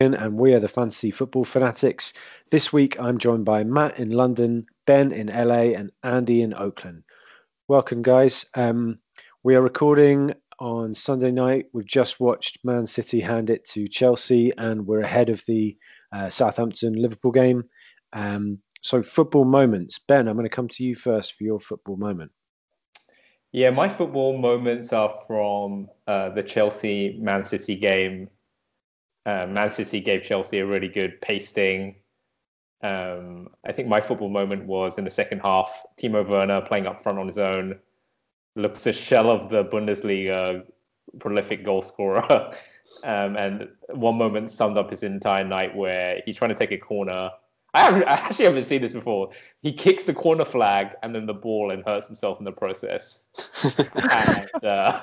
and we are the Fantasy Football Fanatics. This week I'm joined by Matt in London, Ben in LA, and Andy in Oakland. Welcome, guys. Um, we are recording on Sunday night. We've just watched Man City hand it to Chelsea, and we're ahead of the uh, Southampton Liverpool game. Um, so, football moments. Ben, I'm going to come to you first for your football moment. Yeah, my football moments are from uh, the Chelsea Man City game uh, Man City gave Chelsea a really good pasting. Um, I think my football moment was in the second half. Timo Werner playing up front on his own looks a shell of the Bundesliga prolific goal scorer. um, and one moment summed up his entire night where he's trying to take a corner. I, I, actually haven't seen this before. He kicks the corner flag and then the ball and hurts himself in the process. and, uh,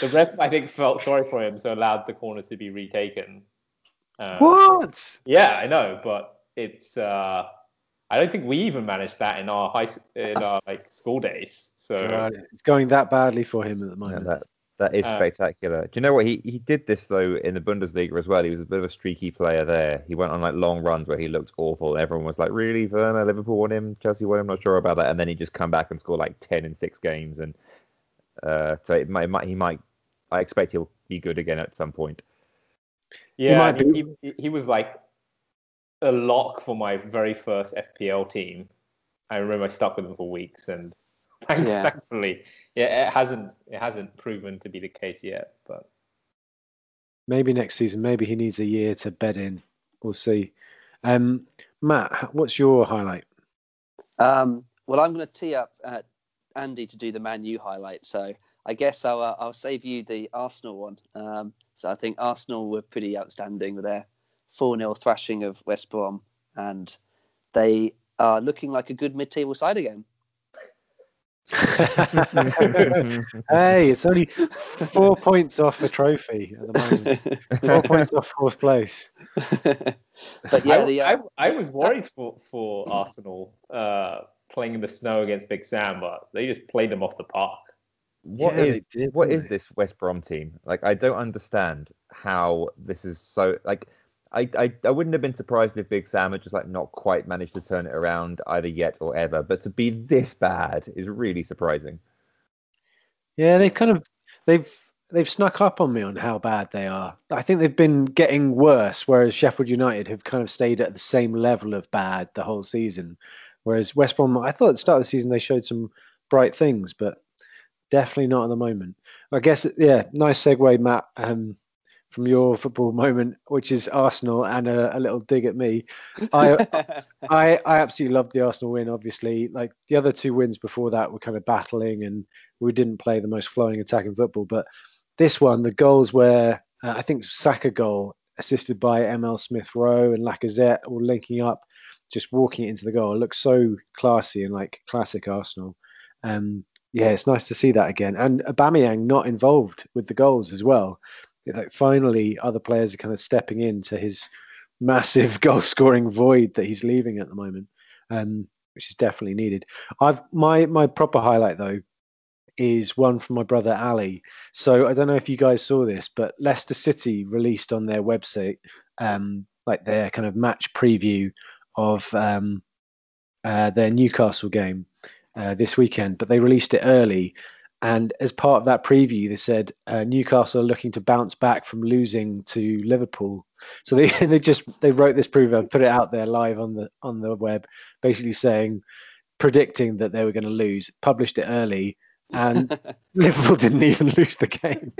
the ref, I think, felt sorry for him, so allowed the corner to be retaken. Um, what? Yeah, I know, but it's. Uh, I don't think we even managed that in our high in our like school days. So God, it's going that badly for him at the moment. Yeah, that that is uh, spectacular. Do you know what he he did this though in the Bundesliga as well? He was a bit of a streaky player there. He went on like long runs where he looked awful. Everyone was like, "Really, Werner? Liverpool won him, Chelsea won him." Not sure about that. And then he just come back and score like ten in six games, and uh, so it might, it might he might I expect he'll be good again at some point. Yeah, he, he, he, was like a lock for my very first FPL team. I remember I stuck with him for weeks, and yeah. thankfully, yeah, it hasn't it hasn't proven to be the case yet. But maybe next season, maybe he needs a year to bed in. We'll see. Um, Matt, what's your highlight? Um, well, I'm going to tee up uh, Andy to do the Man U highlight. So I guess I'll uh, I'll save you the Arsenal one. Um, so I think Arsenal were pretty outstanding with their four 0 thrashing of West Brom, and they are looking like a good mid-table side again. hey, it's only four points off a trophy at the moment. Four points off fourth place. but yeah, I, the, uh, I, I, was worried for for Arsenal uh, playing in the snow against Big Sam, but they just played them off the park. What yeah, is did, what is this West Brom team? Like, I don't understand how this is so. Like, I, I I wouldn't have been surprised if Big Sam had just like not quite managed to turn it around either yet or ever. But to be this bad is really surprising. Yeah, they've kind of they've they've snuck up on me on how bad they are. I think they've been getting worse, whereas Sheffield United have kind of stayed at the same level of bad the whole season. Whereas West Brom, I thought at the start of the season they showed some bright things, but definitely not at the moment. I guess, yeah, nice segue, Matt, um, from your football moment, which is Arsenal, and a, a little dig at me. I, I, I absolutely loved the Arsenal win. Obviously, like the other two wins before that were kind of battling, and we didn't play the most flowing attacking football. But this one, the goals were, uh, I think, Saka goal assisted by Emile Smith Rowe and Lacazette, all linking up, just walking it into the goal. It looks so classy and like classic Arsenal. Um, yeah, it's nice to see that again. And Aubameyang not involved with the goals as well. Like finally, other players are kind of stepping into his massive goal scoring void that he's leaving at the moment, um, which is definitely needed. I've my my proper highlight though is one from my brother Ali. So I don't know if you guys saw this, but Leicester City released on their website um, like their kind of match preview of um, uh, their Newcastle game uh, this weekend, but they released it early. And as part of that preview, they said uh, Newcastle are looking to bounce back from losing to Liverpool. So they they just they wrote this preview, put it out there live on the on the web, basically saying, predicting that they were going to lose. Published it early, and Liverpool didn't even lose the game.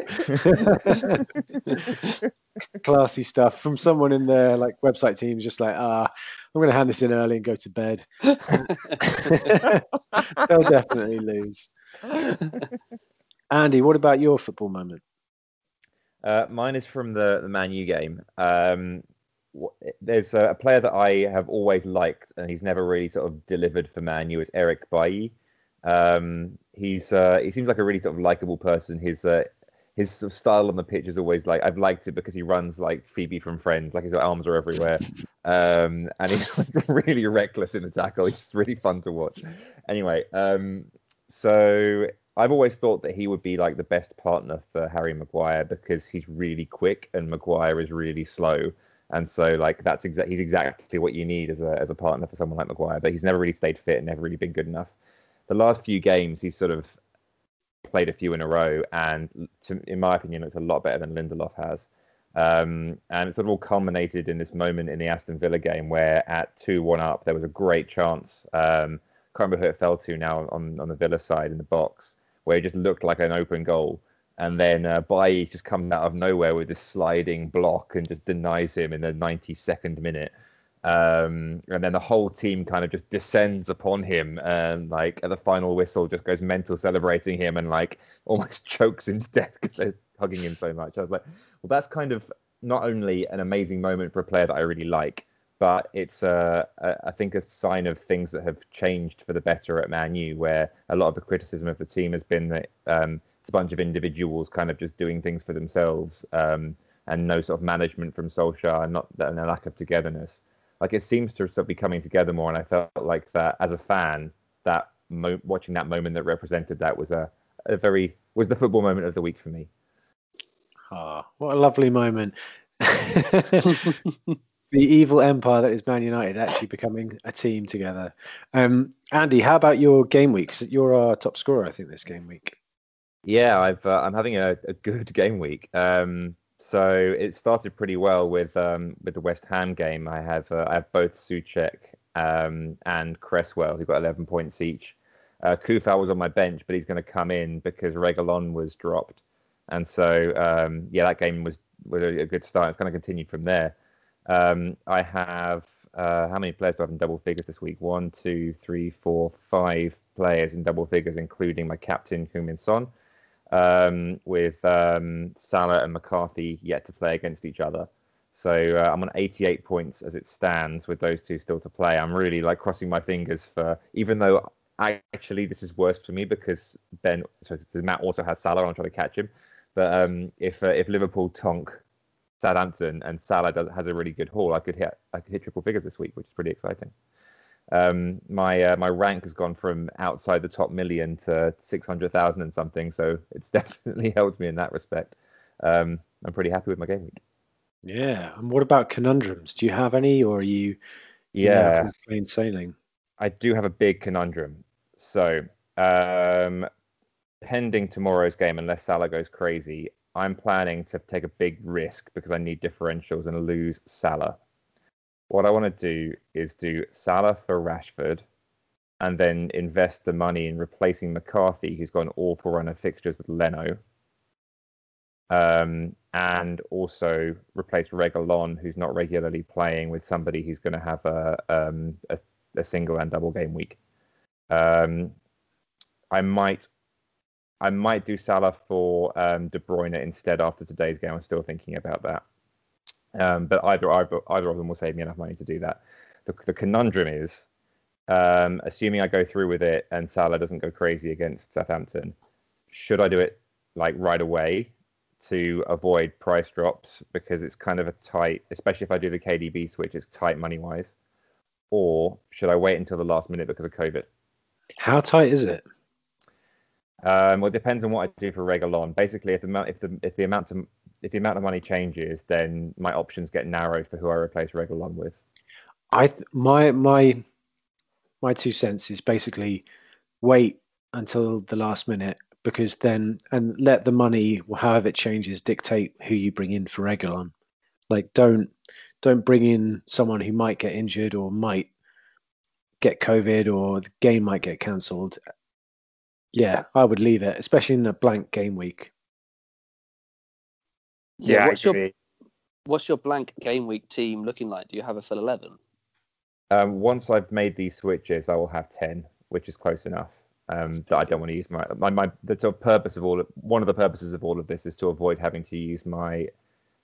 Classy stuff from someone in their like website team, just like ah, I'm going to hand this in early and go to bed. They'll definitely lose. Andy, what about your football moment? Uh, mine is from the the Man U game. Um, there's a, player that I have always liked, and he's never really sort of delivered for Man U. Is Eric Bailly. Um, he's uh, he seems like a really sort of likable person. His uh, his sort of style on the pitch is always like I've liked it because he runs like Phoebe from Friends, like his arms are everywhere, um, and he's like really reckless in the tackle. He's just really fun to watch. Anyway, um, so I've always thought that he would be like the best partner for Harry Maguire because he's really quick and Maguire is really slow. And so like that's exactly he's exactly what you need as a as a partner for someone like Maguire. But he's never really stayed fit and never really been good enough. The last few games he's sort of played a few in a row, and to, in my opinion, looks a lot better than Lindelof has. Um, and it sort of all culminated in this moment in the Aston Villa game where at 2 1 up, there was a great chance. Um, can't remember who it fell to now on, on the Villa side in the box, where it just looked like an open goal. And then uh, just comes out of nowhere with this sliding block and just denies him in the 92nd minute. Um, and then the whole team kind of just descends upon him and like at the final whistle just goes mental celebrating him and like almost chokes him to death because they're hugging him so much. I was like, well, that's kind of not only an amazing moment for a player that I really like, but it's uh, I think a sign of things that have changed for the better at Man U, where a lot of the criticism of the team has been that um, it's a bunch of individuals kind of just doing things for themselves um, and no sort of management from Solskjaer and not and a lack of togetherness like it seems to sort of be coming together more. And I felt like that as a fan, that mo- watching that moment that represented that was a, a very was the football moment of the week for me. Ah, oh, what a lovely moment. the evil empire that is Man United actually becoming a team together. Um, Andy, how about your game weeks? You're our top scorer, I think, this game week. Yeah, I've uh, I'm having a, a, good game week. Um, so it started pretty well with um, with the West Ham game. I have uh, I have both Soucek um, and Cresswell who got 11 points each. Uh, Coufal was on my bench, but he's going to come in because Reguilón was dropped, and so um, yeah, that game was was a good start. It's going to continue from there. Um, I have uh, how many players do I have in double figures this week? One, two, three, four, five players in double figures, including my captain Heung-min Son um, with um, Salah and McCarthy yet to play against each other. So uh, I'm on 88 points as it stands with those two still to play. I'm really like crossing my fingers for, even though I, actually this is worse for me because Ben, so Matt also has Salah. I'm trying to catch him. But um, if uh, if Liverpool tonk Southampton and Salah does, has a really good haul, I could hit I could hit triple figures this week, which is pretty exciting um, my uh, my rank has gone from outside the top million to six hundred thousand and something. So it's definitely helped me in that respect. Um, I'm pretty happy with my game week. Yeah, and what about conundrums? Do you have any, or are you? Yeah, plain sailing. I do have a big conundrum. So, um, pending tomorrow's game, unless Salah goes crazy, I'm planning to take a big risk because I need differentials and lose Salah. What I want to do is do Salah for Rashford and then invest the money in replacing McCarthy, who's got an awful run of fixtures with Leno. Um, and also replace Reguilón, who's not regularly playing, with somebody who's going to have a, um, a, a, single and double game week. Um, I might I might do Salah for um, De Bruyne instead after today's game. I'm still thinking about that. Um, but either, either either of them will save me enough money to do that. The, the conundrum is, um, assuming I go through with it and Salah doesn't go crazy against Southampton, should I do it like right away to avoid price drops because it's kind of a tight, especially if I do the KDB switch, it's tight money wise, or should I wait until the last minute because of COVID? How tight is it? Um, well, it depends on what I do for Reguilón. Basically, if the if the if the amount of if the amount of money changes, then my options get narrowed for who I replace Reguilón with. I th- my my my two cents is basically wait until the last minute because then and let the money however it changes dictate who you bring in for Reguilón. Like don't don't bring in someone who might get injured or might get COVID or the game might get cancelled. Yeah, I would leave it, especially in a blank game week. Yeah, what's your what's your blank game week team looking like? Do you have a full eleven? Um, once I've made these switches, I will have ten, which is close enough. Um, that I don't want to use my my, my the sort of purpose of all of, one of the purposes of all of this is to avoid having to use my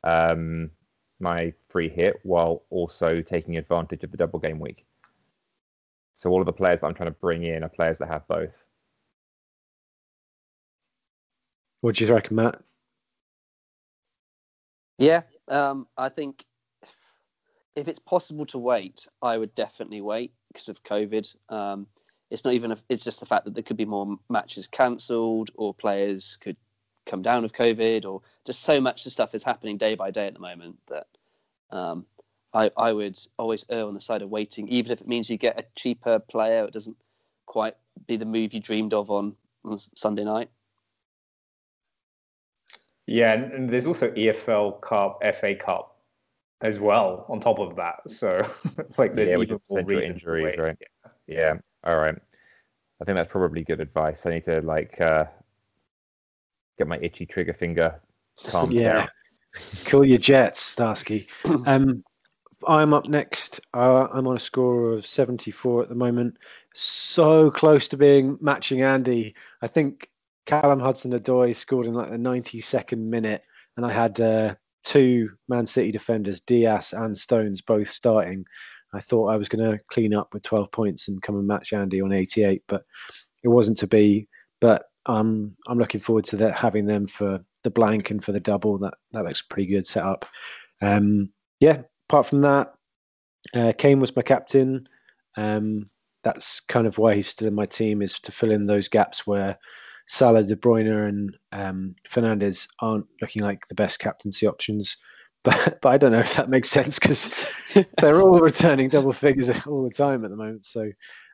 um, my free hit while also taking advantage of the double game week. So all of the players that I'm trying to bring in are players that have both. What do you reckon, Matt? Yeah, um, I think if it's possible to wait, I would definitely wait because of COVID. Um, it's not even a, it's just the fact that there could be more matches cancelled or players could come down with COVID or just so much of stuff is happening day by day at the moment that um, I, I would always err on the side of waiting, even if it means you get a cheaper player. It doesn't quite be the move you dreamed of on, on Sunday night. Yeah, and, and there's also EFL Cup, FA Cup as well on top of that. So like there's yeah, even more reason to injuries, wait. right? Yeah. All right. I think that's probably good advice. I need to like uh, get my itchy trigger finger calmed Yeah. down. Cool your jets, Starsky. Um, I'm up next. Uh, I'm on a score of 74 at the moment. So close to being matching Andy. I think Callum Hudson-Odoi scored in like the 92nd minute, and I had uh, two Man City defenders, Dias and Stones, both starting. I thought I was going to clean up with 12 points and come and match Andy on 88, but it wasn't to be. But um, I'm looking forward to that, having them for the blank and for the double. That that looks pretty good setup. Um, yeah. Apart from that, uh, Kane was my captain. Um, that's kind of why he's still in my team is to fill in those gaps where Salah, De Bruyne, and um, Fernandes aren't looking like the best captaincy options. But but I don't know if that makes sense because they're all returning double figures all the time at the moment. So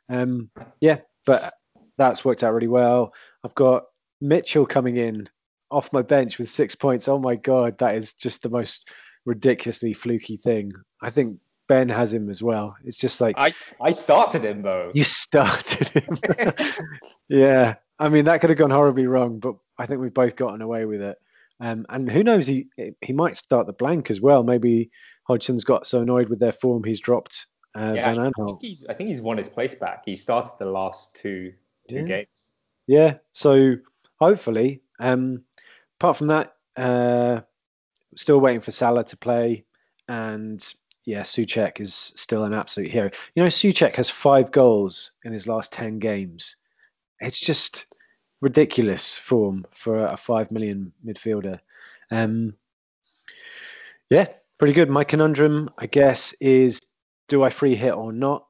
um, yeah, but that's worked out really well. I've got Mitchell coming in off my bench with six points. Oh my god, that is just the most ridiculously fluky thing. I think Ben has him as well. It's just like I I started him though. you started him. yeah, I mean that could have gone horribly wrong, but I think we've both gotten away with it. Um, and who knows? He he might start the blank as well. Maybe Hodgson's got so annoyed with their form he's dropped uh, Yeah, Van I think he's I think he's won his place back. He started the last two two Yeah. games. Yeah, so hopefully. Um, apart from that, uh, still waiting for Salah to play, and yeah, Soucek is still an absolute hero. You know, Soucek has five goals in his last ten games. It's just ridiculous form for a five million midfielder. Um, yeah, pretty good. My conundrum, I guess, is do I free hit or not?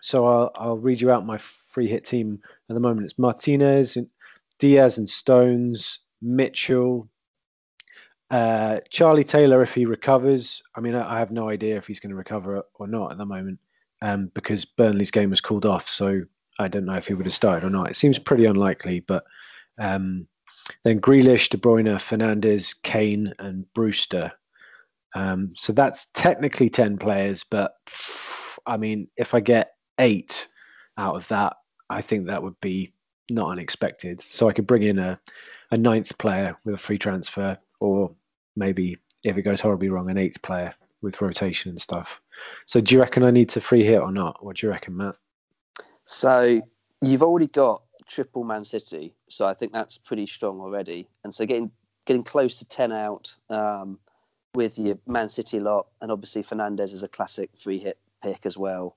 So I'll, I'll read you out my free hit team at the moment. It's Martinez, Dias, and Stones, Mitchell, uh, Charlie Taylor if he recovers. I mean, I, I have no idea if he's going to recover or not at the moment um, because Burnley's game was called off. So I don't know if he would have started or not. It seems pretty unlikely, but um, then Grealish, De Bruyne, Fernandes, Kane, and Brewster. Um, so that's technically 10 players, but I mean, if I get eight out of that, I think that would be not unexpected. So I could bring in a, a ninth player with a free transfer, or maybe if it goes horribly wrong, an eighth player with rotation and stuff. So do you reckon I need to free hit or not? What do you reckon, Matt? So you've already got triple Man City, so I think that's pretty strong already. And so getting getting close to ten out um, with your Man City lot, and obviously Fernandes is a classic free hit pick as well.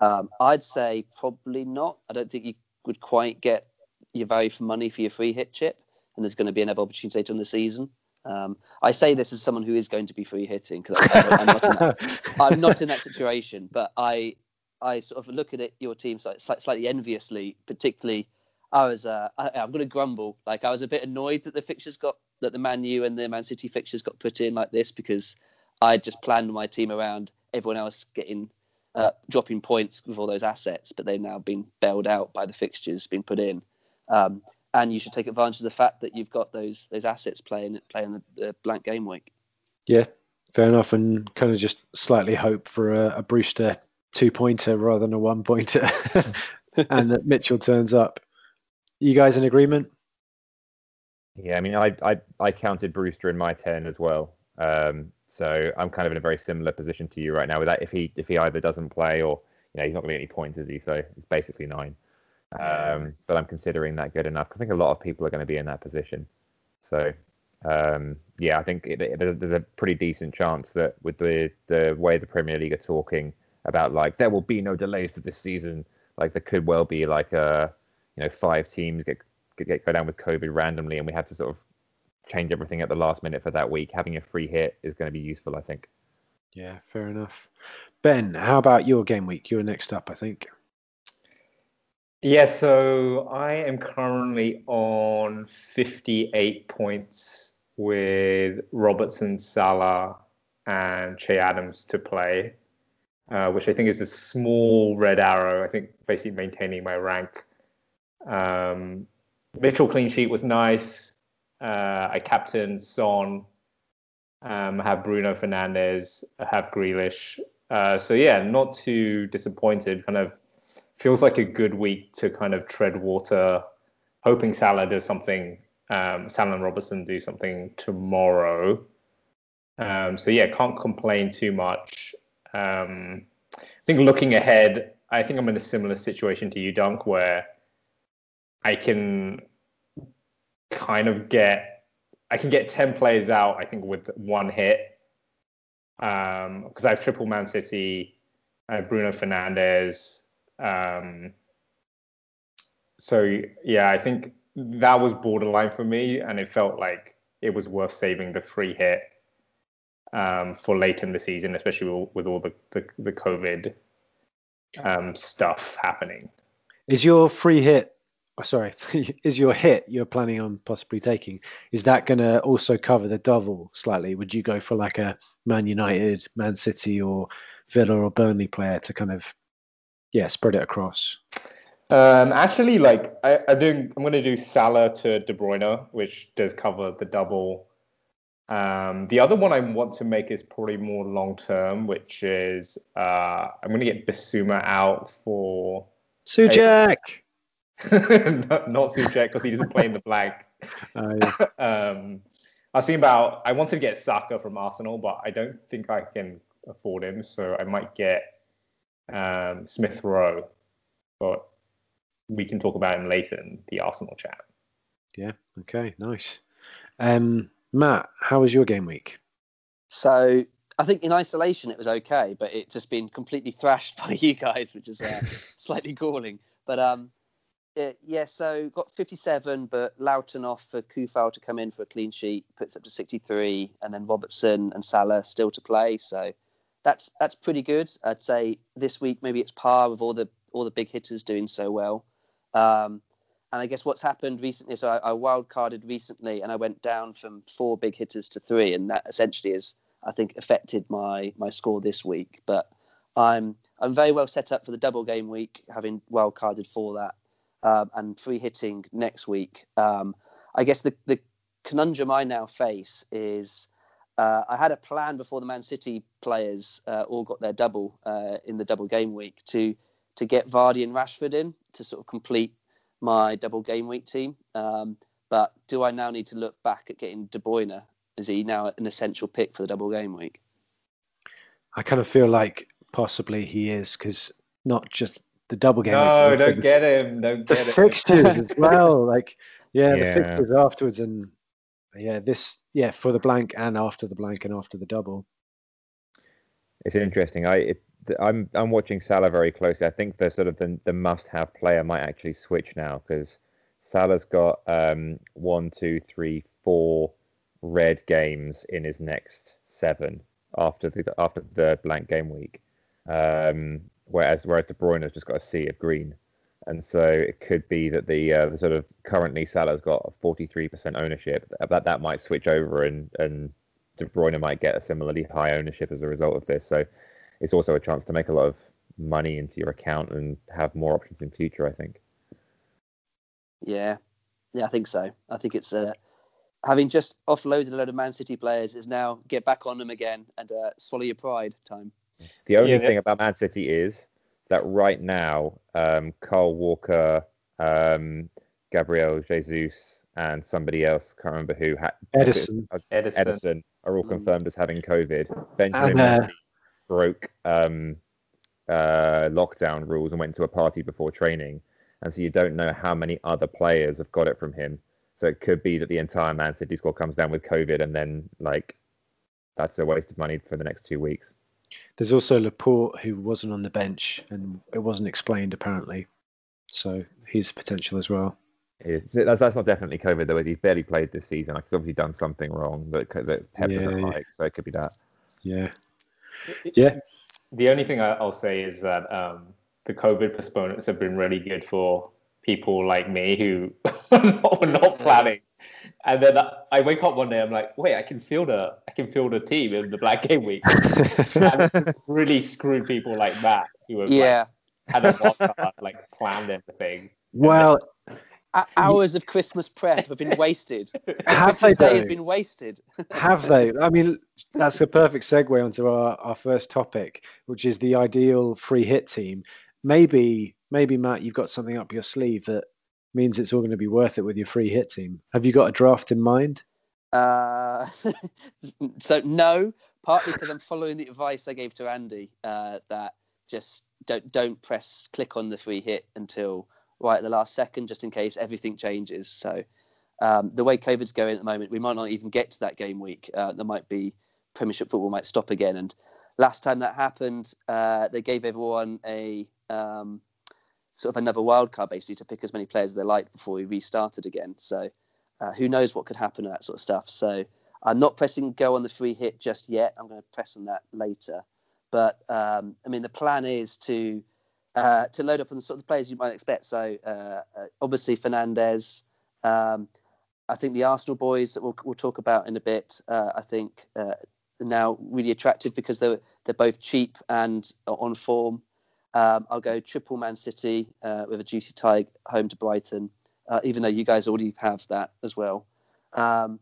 Um, I'd say probably not. I don't think you would quite get your value for money for your free hit chip, and there's going to be another opportunity later in the season. Um, I say this as someone who is going to be free hitting because I'm, I'm not in that situation, but I I sort of look at it your team slightly, enviously. Particularly, I was uh, I, I'm going to grumble. Like I was a bit annoyed that the fixtures got that the Man U and the Man City fixtures got put in like this because I just planned my team around everyone else getting uh, dropping points with all those assets, but they've now been bailed out by the fixtures being put in. Um, and you should take advantage of the fact that you've got those those assets playing playing the, the blank game week. Yeah, fair enough, and kind of just slightly hope for a, a Brewster two pointer rather than a one pointer, and that Mitchell turns up. You guys in agreement? Yeah, I mean, I, I I counted Brewster in my ten as well. Um, so I'm kind of in a very similar position to you right now. With that, if he if he either doesn't play or you know he's not going to get any points, is he? So it's basically nine. Um, but I'm considering that good enough. I think a lot of people are going to be in that position. So um, yeah, I think it, it, there's a pretty decent chance that with the the way the Premier League are talking about like there will be no delays to this season, like there could well be like a you know five teams get get go down with COVID randomly, and we have to sort of change everything at the last minute for that week. Having a free hit is going to be useful, I think. Yeah, fair enough. Ben, how about your game week? You're next up, I think. Yeah, so I am currently on 58 points with Robertson, Salah, and Che Adams to play, uh, which I think is a small red arrow. I think basically maintaining my rank. Um, Mitchell clean sheet was nice. Uh, I captain Son. Um, have Bruno Fernandes, have Grealish. Uh, so yeah, not too disappointed. Kind of feels like a good week to kind of tread water. Hoping Salah does something. Um, Salah and Robertson do something tomorrow. Um, so yeah, can't complain too much. Um, I think looking ahead, I think I'm in a similar situation to you, Dunk, where I can kind of get I can get ten players out. I think with one hit because um, I have triple Man City, I have Bruno Fernandes. Um, so yeah, I think that was borderline for me, and it felt like it was worth saving the free hit um, for late in the season, especially with, all the the, the COVID um, stuff happening. Is your free hit? Oh, sorry, is your hit you're planning on possibly taking? Is that going to also cover the double slightly? Would you go for like a Man United, Man City, or Villa or Burnley player to kind of yeah spread it across? Um, actually, like I, I'm doing, I'm going to do Salah to De Bruyne, which does cover the double um, the other one I want to make is probably more long term, which is uh, I'm going to get Bissouma out for Soucek. not, not Soucek because he doesn't play in the blank. Uh, yeah. um, I was thinking about I wanted to get Saka from Arsenal, but I don't think I can afford him, so I might get um, Smith Rowe. But we can talk about him later in the Arsenal chat. Yeah. Okay. Nice. Um, Matt, how was your game week? So I think in isolation it was okay, but it just been completely thrashed by you guys, which is uh, slightly galling. But um, it, yeah, so got 57, but Lowton off for Coufal to come in for a clean sheet puts up to 63, and then Robertson and Salah still to play. So that's that's pretty good. I'd say this week maybe it's par with all the all the big hitters doing so well. Um, and I guess what's happened recently, so I, I wild carded recently, and I went down from four big hitters to three, and that essentially is, I think, affected my my score this week. But I'm I'm very well set up for the double game week, having wild carded for that, um, and free hitting next week. Um, I guess the the conundrum I now face is. Uh, I had a plan before the Man City players uh, all got their double uh, in the double game week to to get Vardy and Rashford in to sort of complete my double game week team. Um, but do I now need to look back at getting De Bruyne? Is he now an essential pick for the double game week? I kind of feel like possibly he is because not just the double game. No, week, don't get him. Don't the get fixtures as well. Like, yeah, yeah, the fixtures afterwards, and yeah, this, yeah, for the blank and after the blank and after the double. It's interesting. I it, I'm I'm watching Salah very closely. I think the sort of the, the must-have player might actually switch now because Salah's got um, one, two, three, four red games in his next seven after the after the blank game week. Um, whereas whereas De Bruyne has just got a sea of green, and so it could be that the uh, the sort of currently Salah's got 43% ownership. That that might switch over, and and De Bruyne might get a similarly high ownership as a result of this. So it's also a chance to make a lot of money into your account and have more options in future. I think. Yeah, yeah, I think so. I think it's uh, having just offloaded a load of Man City players is now get back on them again and uh, swallow your pride time. The only yeah, thing about Man City is that right now, um, Kyle Walker, um, Gabriel Jesus, and somebody else can't remember who. Ha- Ederson. Ederson. Ederson are all mm. confirmed as having COVID. Benjamin and, uh, broke um, uh, lockdown rules and went to a party before training, and so you don't know how many other players have got it from him. So it could be that the entire Man City squad comes down with COVID, and then like that's a waste of money for the next two weeks. There's also Laporte who wasn't on the bench, and it wasn't explained apparently. So he's potential as well. That's, that's not definitely COVID though. He's barely played this season. Like he's obviously done something wrong that that Pep yeah, doesn't yeah. like. So it could be that. Yeah. Yeah. The only thing I'll say is that um, the COVID postponements have been really good for people like me who were not planning and then I wake up one day, I'm like, wait, I can field a, I can field a team in the Blank Game Week. and really screwed people like that who have Yeah. like, had a wildcard, like planned everything. well, Hours of Christmas prep have been wasted. have Christmas they Day has been wasted. Have they? I mean, that's a perfect segue onto our, our first topic, which is the ideal free hit team. Maybe, maybe Matt, you've got something up your sleeve that means it's all going to be worth it with your free hit team. Have you got a draft in mind? Uh, so no, partly because I'm following the advice I gave to Andy uh, that just don't don't press click on the free hit until right at the last second, just in case everything changes. So um, the way COVID's going at the moment, we might not even get to that game week. Uh, there might be Premiership football might stop again, and last time that happened, uh, they gave everyone a um, sort of another wild card basically to pick as many players as they liked before we restarted again. So uh, who knows what could happen and that sort of stuff. So I'm not pressing go on the free hit just yet. I'm going to press on that later. But um, I mean, the plan is to uh, to load up on the sort of players you might expect. So uh, uh, obviously Fernandes. Um, I think the Arsenal boys that we'll, we'll talk about in a bit. Uh, I think uh, now really attractive because they're they're both cheap and on form. Um, I'll go triple Man City with a juicy tie home to Brighton even though you guys already have that as well. Um,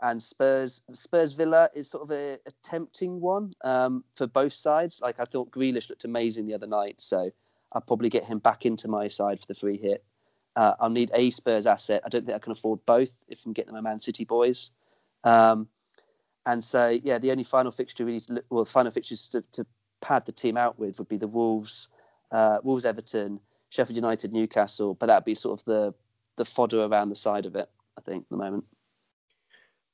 and Spurs, Spurs Villa is sort of a, a tempting one um, for both sides. Like I thought Grealish looked amazing the other night, so I'll probably get him back into my side for the free hit. Uh, I'll need a Spurs asset. I don't think I can afford both if I can get them a Man City boys. Um, and so, yeah, the only final fixture we need to look, well, the final fixtures to, to pad the team out with would be the Wolves, uh, Wolves, Everton, Sheffield United, Newcastle. But that'd be sort of the the fodder around the side of it. I think at the moment.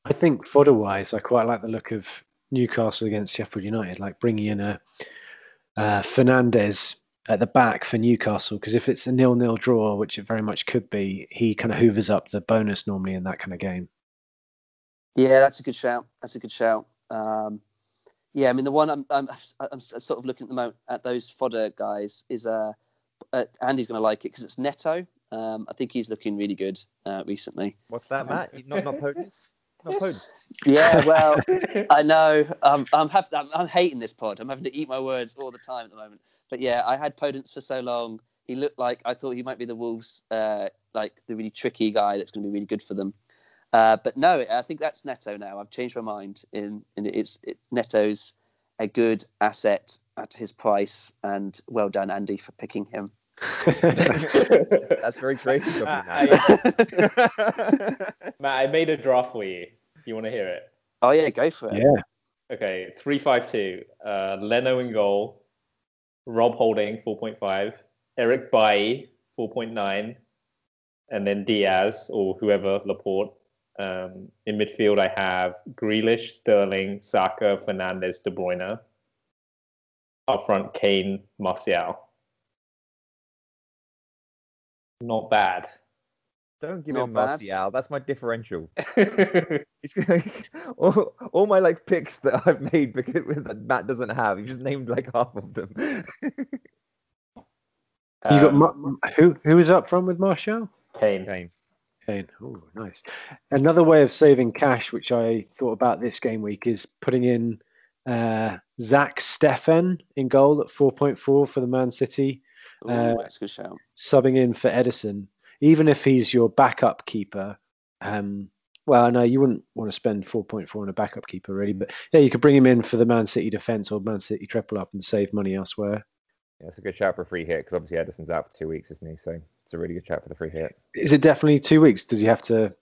I think fodder wise, I quite like the look of Newcastle against Sheffield United, like bringing in a uh, Fernandez at the back for Newcastle. Because if it's a nil-nil draw, which it very much could be, he kind of hoovers up the bonus normally in that kind of game. Yeah, that's a good shout. That's a good shout. Um, yeah, I mean the one I'm, I'm I'm sort of looking at the moment at those fodder guys is uh, uh Andy's going to like it because it's Neto. Um, I think he's looking really good uh, recently. What's that, Matt? Not not Podence? Not Podence. Yeah, well, I know. Um, I'm, have, I'm I'm hating this pod. I'm having to eat my words all the time at the moment. But yeah, I had Podence for so long. He looked like I thought he might be the Wolves, uh, like the really tricky guy that's going to be really good for them. Uh, but no, I think that's Neto now. I've changed my mind. In, in it's, it's Neto's a good asset at his price, and well done, Andy, for picking him. That's very creative of you, Matt, Matt. Matt, I made a draft for you. Do you want to hear it? Oh yeah, go for it. yeah, Okay, three five two. Uh, Leno in goal. Rob Holding four point five. Eric Bailly four point nine, and then Dias or whoever Laporte. Um, in midfield, I have Grealish, Sterling, Saka, Fernandes, De Bruyne. Up front, Kane, Martial. Not bad. Don't give Not him bad. Martial. That's my differential. He's gonna, all, all my like picks that I've made because that Matt doesn't have. He just named like half of them. you got Um, Mar- who who was up front with Martial? Kane. Kane. Kane. Oh, nice. Another way of saving cash, which I thought about this game week, is putting in uh, Zach Steffen in goal at 4.4 for the Man City, Ooh, Uh, that's a good shout. subbing in for Ederson. Even if he's your backup keeper, um, well, no, you wouldn't want to spend 4.4 on a backup keeper, really. But yeah, you could bring him in for the Man City defense or Man City triple up and save money elsewhere. Yeah, it's a good shout for a free hit because obviously Ederson's out for two weeks, isn't he? So it's a really good shout for the free hit. Is it definitely two weeks? Does he have to?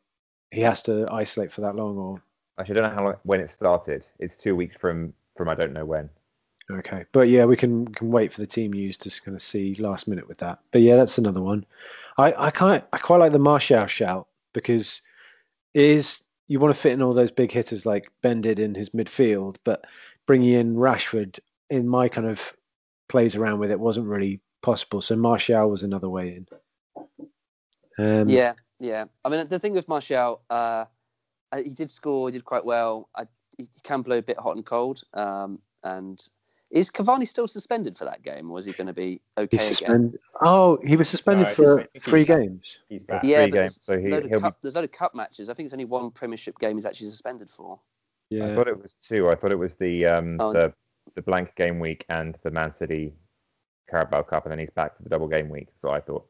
He has to isolate for that long, or Actually, I don't know how long, when it started. It's two weeks from from I don't know when. Okay, but yeah, we can can wait for the team news to kind of see last minute with that. But yeah, that's another one. I I kind I quite like the Martial shout because it is you want to fit in all those big hitters like Ben did in his midfield, but bringing in Rashford in my kind of plays around with it wasn't really possible. So Martial was another way in. Um, yeah, yeah. I mean, the thing with Martial, uh, uh, he did score, he did quite well. I, he can blow a bit hot and cold, um, and Is Cavani still suspended for that game, or is he going to be okay He's again? Oh, he was suspended No, for he's three back. games. He's back. Yeah, three but games, there's so he, load he'll cup, be. There's a load of cup matches. I think it's only one Premiership game he's actually suspended for. Yeah. I thought it was two. I thought it was the um Oh. the the blank game week and the Man City Carabao Cup, and then he's back for the double game week. So I thought.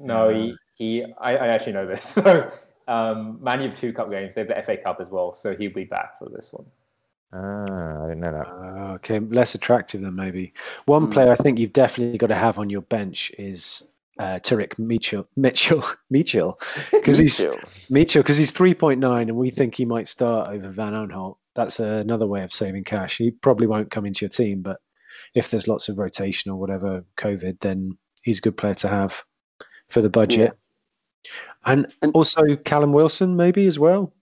No, he, he I, I actually know this. So um, Man U have two cup games. They have the FA Cup as well, so he'll be back for this one. Ah, I didn't know that. Ah, okay, less attractive than maybe. One Hmm. player I think you've definitely got to have on your bench is uh, Tyrick Mitchell. Mitchell. Mitchell. Because he's Mitchell because he's three point nine, and we think he might start over Van Aanholt. That's another way of saving cash. He probably won't come into your team, but if there's lots of rotation or whatever COVID, then he's a good player to have for the budget. And, And- also Callum Wilson maybe as well.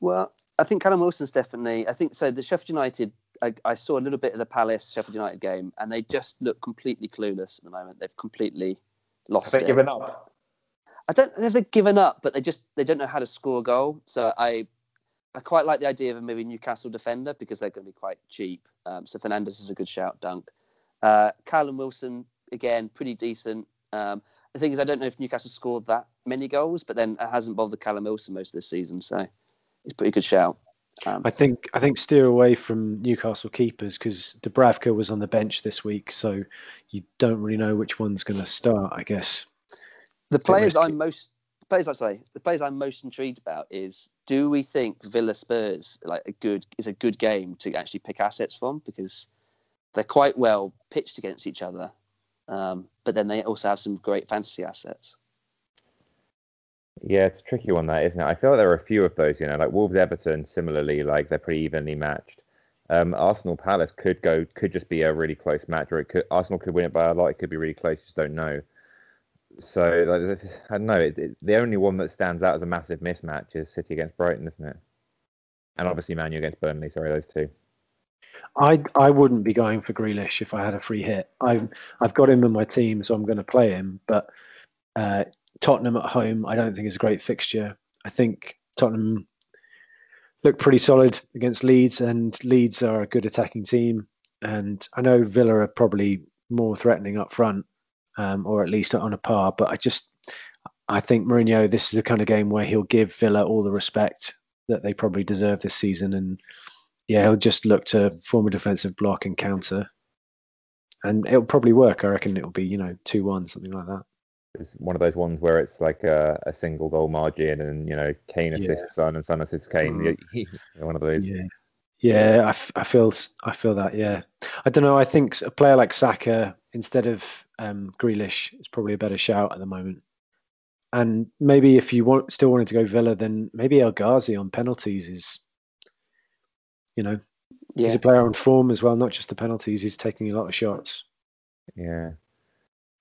Well, I think Callum Wilson's definitely. I think so. The Sheffield United. I, I saw a little bit of the Palace Sheffield United game, and they just look completely clueless at the moment. They've completely Have lost they it. given up? I don't know if they've given up, but they just they don't know how to score a goal. So I I quite like the idea of a maybe Newcastle defender because they're going to be quite cheap. Um, so Fernandez is a good shout, Dunk. Uh, Callum Wilson again, pretty decent. Um, the thing is, I don't know if Newcastle scored that many goals, but then it hasn't bothered Callum Wilson most of this season, so it's a pretty good shout. Um, I think I think steer away from Newcastle keepers because Dubravka was on the bench this week, so you don't really know which one's going to start. I guess. The players. I'm most the players I say the players I'm most intrigued about is do we think Villa Spurs like a good is a good game to actually pick assets from because they're quite well pitched against each other, um, but then they also have some great fantasy assets. Yeah, it's a tricky one, that isn't it? I feel like there are a few of those. You know, like Wolves, Everton, similarly, like they're pretty evenly matched. Um, Arsenal, Palace could go, could just be a really close match, or it could Arsenal could win it by a lot. It could be really close. Just don't know. So like, I don't know. It, it, the only one that stands out as a massive mismatch is City against Brighton, isn't it? And obviously Man U against Burnley. Sorry, those two. I I wouldn't be going for Grealish if I had a free hit. I've I've got him in my team, so I'm going to play him. But uh, Tottenham at home, I don't think is a great fixture. I think Tottenham look pretty solid against Leeds, and Leeds are a good attacking team. And I know Villa are probably more threatening up front, um, or at least on a par. But I just I think Mourinho, this is the kind of game where he'll give Villa all the respect that they probably deserve this season, and yeah, he'll just look to form a defensive block and counter, and it'll probably work. I reckon it'll be you know two one something like that. It's one of those ones where it's like a, a single goal margin, and you know Kane Yeah. assists Son, and Son assists Kane. Mm. one of those. Yeah, yeah, I, f- I feel s- I feel that. Yeah, I don't know. I think a player like Saka instead of um, Grealish is probably a better shout at the moment. And maybe if you want still wanted to go Villa, then maybe El Ghazi on penalties is, you know, Yeah, he's a player on form as well, not just the penalties. He's taking a lot of shots. Yeah.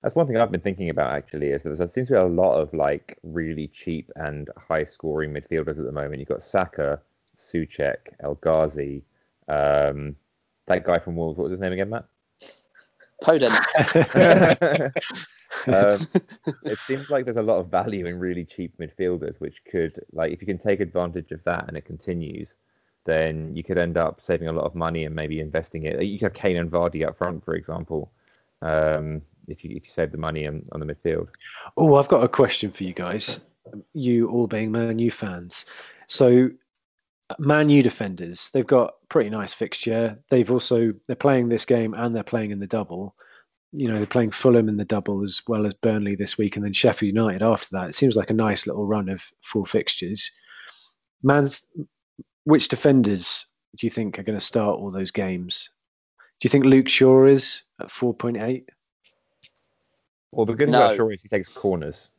That's one thing I've been thinking about actually is that there seems to be a lot of like really cheap and high scoring midfielders at the moment. You've got Saka, Soucek, El Ghazi, um, that guy from Wolves, what was his name again, Matt? Podence. um, it seems like there's a lot of value in really cheap midfielders, which could, like, if you can take advantage of that and it continues, then you could end up saving a lot of money and maybe investing it. You could have Kane and Vardy up front, for example, um, if you if you save the money on, on the midfield. Oh, I've got a question for you guys. You all being Man U fans. So, Man U defenders, they've got pretty nice fixture. They've also they're playing this game and they're playing in the double. You know, they're playing Fulham in the double as well as Burnley this week, and then Sheffield United after that. It seems like a nice little run of full fixtures. Man's, which defenders do you think are going to start all those games? Do you think Luke Shaw is at four point eight? Well, the good thing No. about Shaw is he takes corners.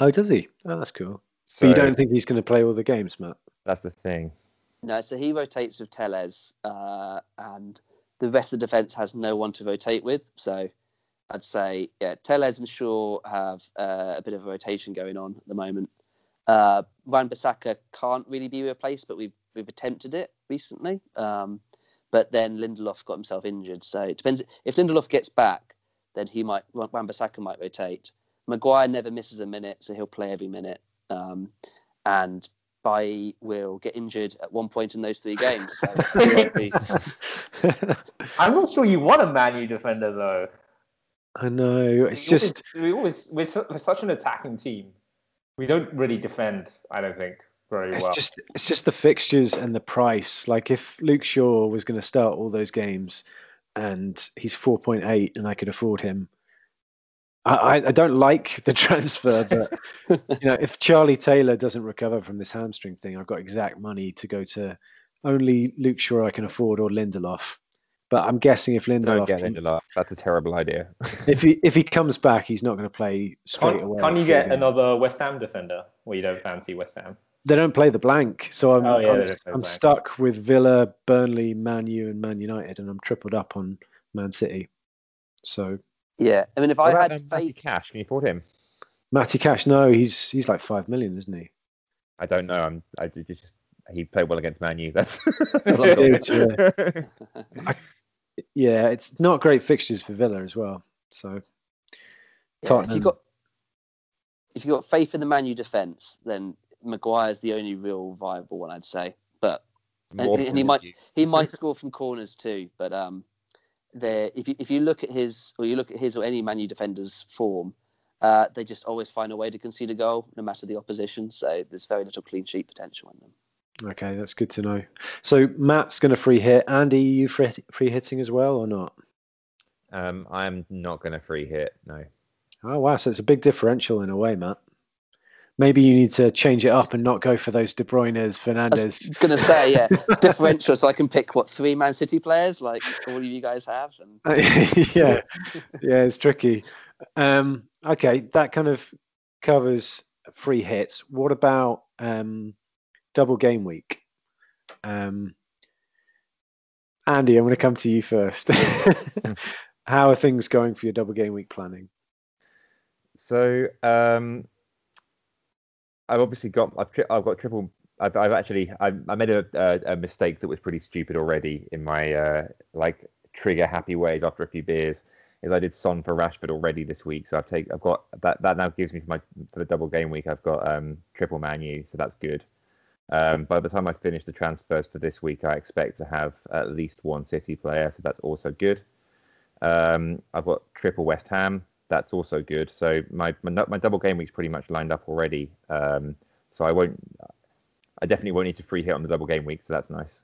Oh, does he? Oh, that's cool. So But you don't think he's going to play all the games, Matt? that's the thing. No, so he rotates with Telles, uh, and the rest of the defence has no one to rotate with. So I'd say, yeah, Telles and Shaw have uh, a bit of a rotation going on at the moment. Uh, Wan Bissaka can't really be replaced, but we've we've attempted it recently. Um, but then Lindelof got himself injured, so it depends. If Lindelof gets back, then he might Wan Bissaka might rotate. Maguire never misses a minute, so he'll play every minute. Um, and Bailly will get injured at one point in those three games. So be- I'm not sure you want a Man U defender though. I know. It's We just always, we always we're, su- we're such an attacking team. We don't really defend. I don't think very it's well. just it's just the fixtures and the price. Like if Luke Shaw was going to start all those games and he's 4.8 and I could afford him. I, I, I don't like the transfer, but you know, if Charlie Taylor doesn't recover from this hamstring thing, I've got exact money to go to only Luke Shaw I can afford or Lindelof. But I'm guessing if Don't Lindelof, get can- Lindelof. That's a terrible idea. if he if he comes back, he's not going to play straight Can't, away. can't you get games. another West Ham defender? Well, you don't fancy West Ham. They don't play the blank, so I'm Oh, yeah, I'm, they don't play I'm stuck with Villa, Burnley, Man U, and Man United, and I'm tripled up on Man City. So yeah, I mean, if What I had um, Matty faith, Cash, can you afford him? Matty Cash, no, he's he's like five million, isn't he? I don't know. I'm. I ju- just. He played well against Man U. That's, that's all I've Dude. Yeah, it's not great fixtures for Villa as well. So yeah, if Tottenham. you got if you got faith in the Man U defense, then Maguire's the only real viable one, I'd say. But More and he might- you. he might score from corners too. But um, there, if you if you look at his or you look at his or any Man U defender's form, uh, they just always find a way to concede a goal, no matter the opposition. So there's very little clean sheet potential in them. okay, that's good to know. So Matt's going to free hit. Andy, you free, free hitting as well or not? Um, I'm not going to free hit. No. Oh wow, so it's a big differential in a way, Matt. Maybe you need to change it up and not go for those De Bruyne's, I was Fernandes. gonna say, yeah, differential, so I can pick what three Man City players, like all of you guys have. And yeah, yeah, it's tricky. Um, okay, that kind of covers free hits. What about um, double game week? Um, Andy, I'm going to come to you first. How are things going for your double game week planning? So um, I've obviously got I've, tri- I've got triple. I've, I've actually I, I made a, a, a mistake that was pretty stupid already in my uh, like trigger happy ways after a few beers. Is I did Son for Rashford already this week, so I've take I've got that that now gives me for my for the double game week. I've got um, triple Man U, so that's good. Um, by the time I finish the transfers for this week, I expect to have at least one City player, so that's also good. Um, I've got triple West Ham, that's also good. So my my, my double game week's pretty much lined up already. Um, so I won't. I definitely won't need to free hit on the double game week, so that's nice.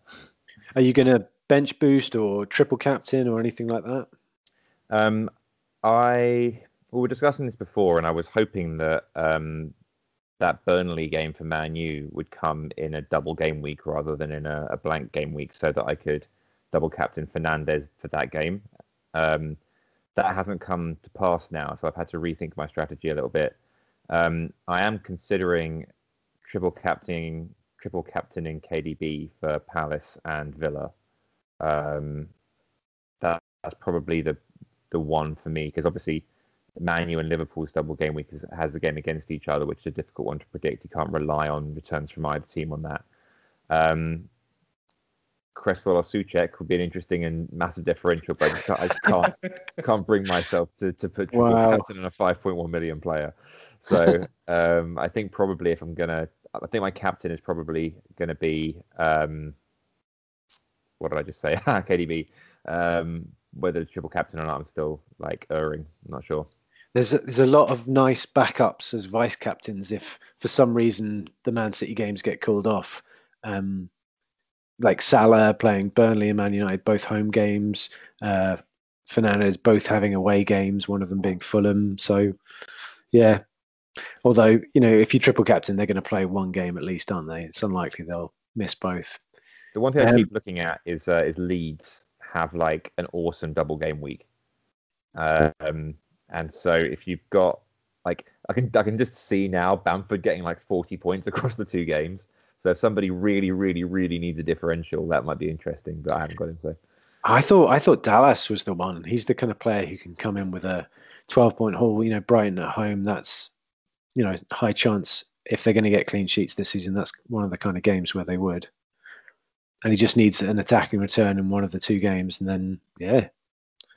Are you going to bench boost or triple captain or anything like that? Um, I we were discussing this before, and I was hoping that um, that Burnley game for Man U would come in a double game week rather than in a, a blank game week, so that I could double captain Fernandes for that game. Um, that hasn't come to pass now, so I've had to rethink my strategy a little bit. Um, I am considering triple captaining triple captaining KDB for Palace and Villa. Um, that, that's probably the the one for me because obviously Man U and Liverpool's double game week has the game against each other, which is a difficult one to predict. You can't rely on returns from either team on that. Um, Cresswell or Soucek would be an interesting and massive differential, but I just can't, I just can't, can't bring myself to, to put triple Wow. captain on a 5.1 million player. So um, I think probably if I'm gonna, I think my captain is probably gonna be um, what did I just say? KDB. Um, whether it's triple captain or not, I'm still like erring. I'm not sure. There's a, there's a lot of nice backups as vice captains if for some reason the Man City games get called off. Um, like Salah playing Burnley and Man United, both home games. Uh, Fernandes both having away games, one of them being Fulham. So, yeah. Although you know, if you triple captain, they're going to play one game at least, aren't they? It's unlikely they'll miss both. The one thing I Um, keep looking at is uh, is Leeds have like an awesome double game week, um, and so if you've got like I can I can just see now Bamford getting like forty points across the two games. So if somebody really really really needs a differential, that might be interesting. But I haven't got him. So I thought I thought Dallas was the one. He's the kind of player who can come in with a 12 point haul. You know, Brighton at home. That's you know high chance if they're going to get clean sheets this season. That's one of the kind of games where they would. And he just needs an attacking return in one of the two games, and then yeah,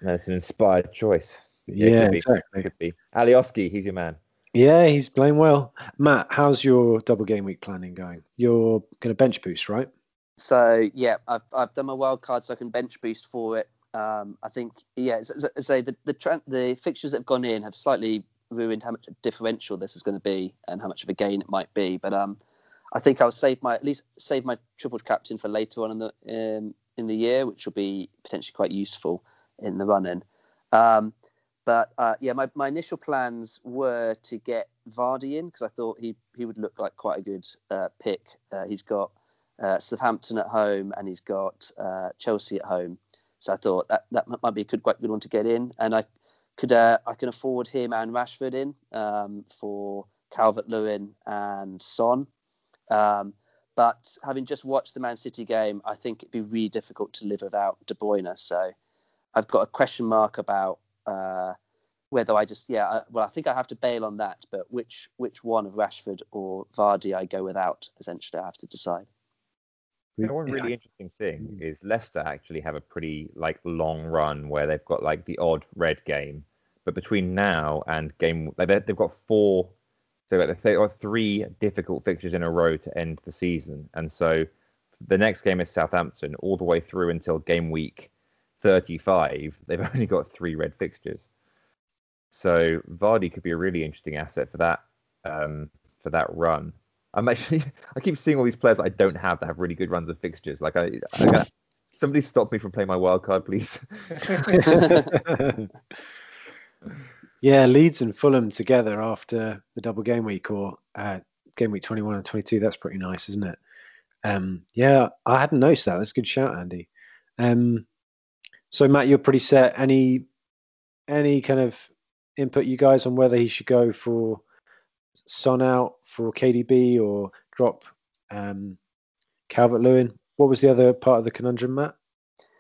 that's an inspired choice. yeah, could be. exactly. Could be Alioski. He's your man. Yeah, he's playing well. Matt, how's your double game week planning going? You're going to bench boost, right? So yeah, I've I've done my wild card, so I can bench boost for it. Um, I think yeah, say the the, tra- the fixtures that have gone in have slightly ruined how much differential this is going to be and how much of a gain it might be. But um, I think I'll save my at least save my triple captain for later on in the um, in the year, which will be potentially quite useful in the run in. Um, but uh, yeah, my, my initial plans were to get Vardy in because I thought he he would look like quite a good uh, pick. Uh, he's got uh, Southampton at home and he's got uh, Chelsea at home, so I thought that that might be a good quite good one to get in. And I could uh, I can afford him and Rashford in um, for Calvert Lewin and Son. Um, but having just watched the Man City game, I think it'd be really difficult to live without De Bruyne. So I've got a question mark about uh, whether I just yeah I, well I think I have to bail on that, but which which one of Rashford or Vardy I go without essentially I have to decide. one really interesting thing is Leicester actually have a pretty like long run where they've got like the odd red game, but between now and game like they've got four, so they've got three difficult fixtures in a row to end the season, and so the next game is Southampton all the way through until game week 35, they've only got three red fixtures. So Vardy could be a really interesting asset for that um, for that run. I'm actually I keep seeing all these players I don't have that have really good runs of fixtures. Like I, I got, somebody stop me from playing my wild card, please. yeah, Leeds and Fulham together after the double game week or uh, game week 21 and 22. That's pretty nice, isn't it? Um, yeah, I hadn't noticed that. That's a good shout, Andy. Um, so Matt, you're pretty set. Any any kind of input you guys on whether he should go for Son out for KDB or drop um, Calvert Lewin? What was the other part of the conundrum, Matt?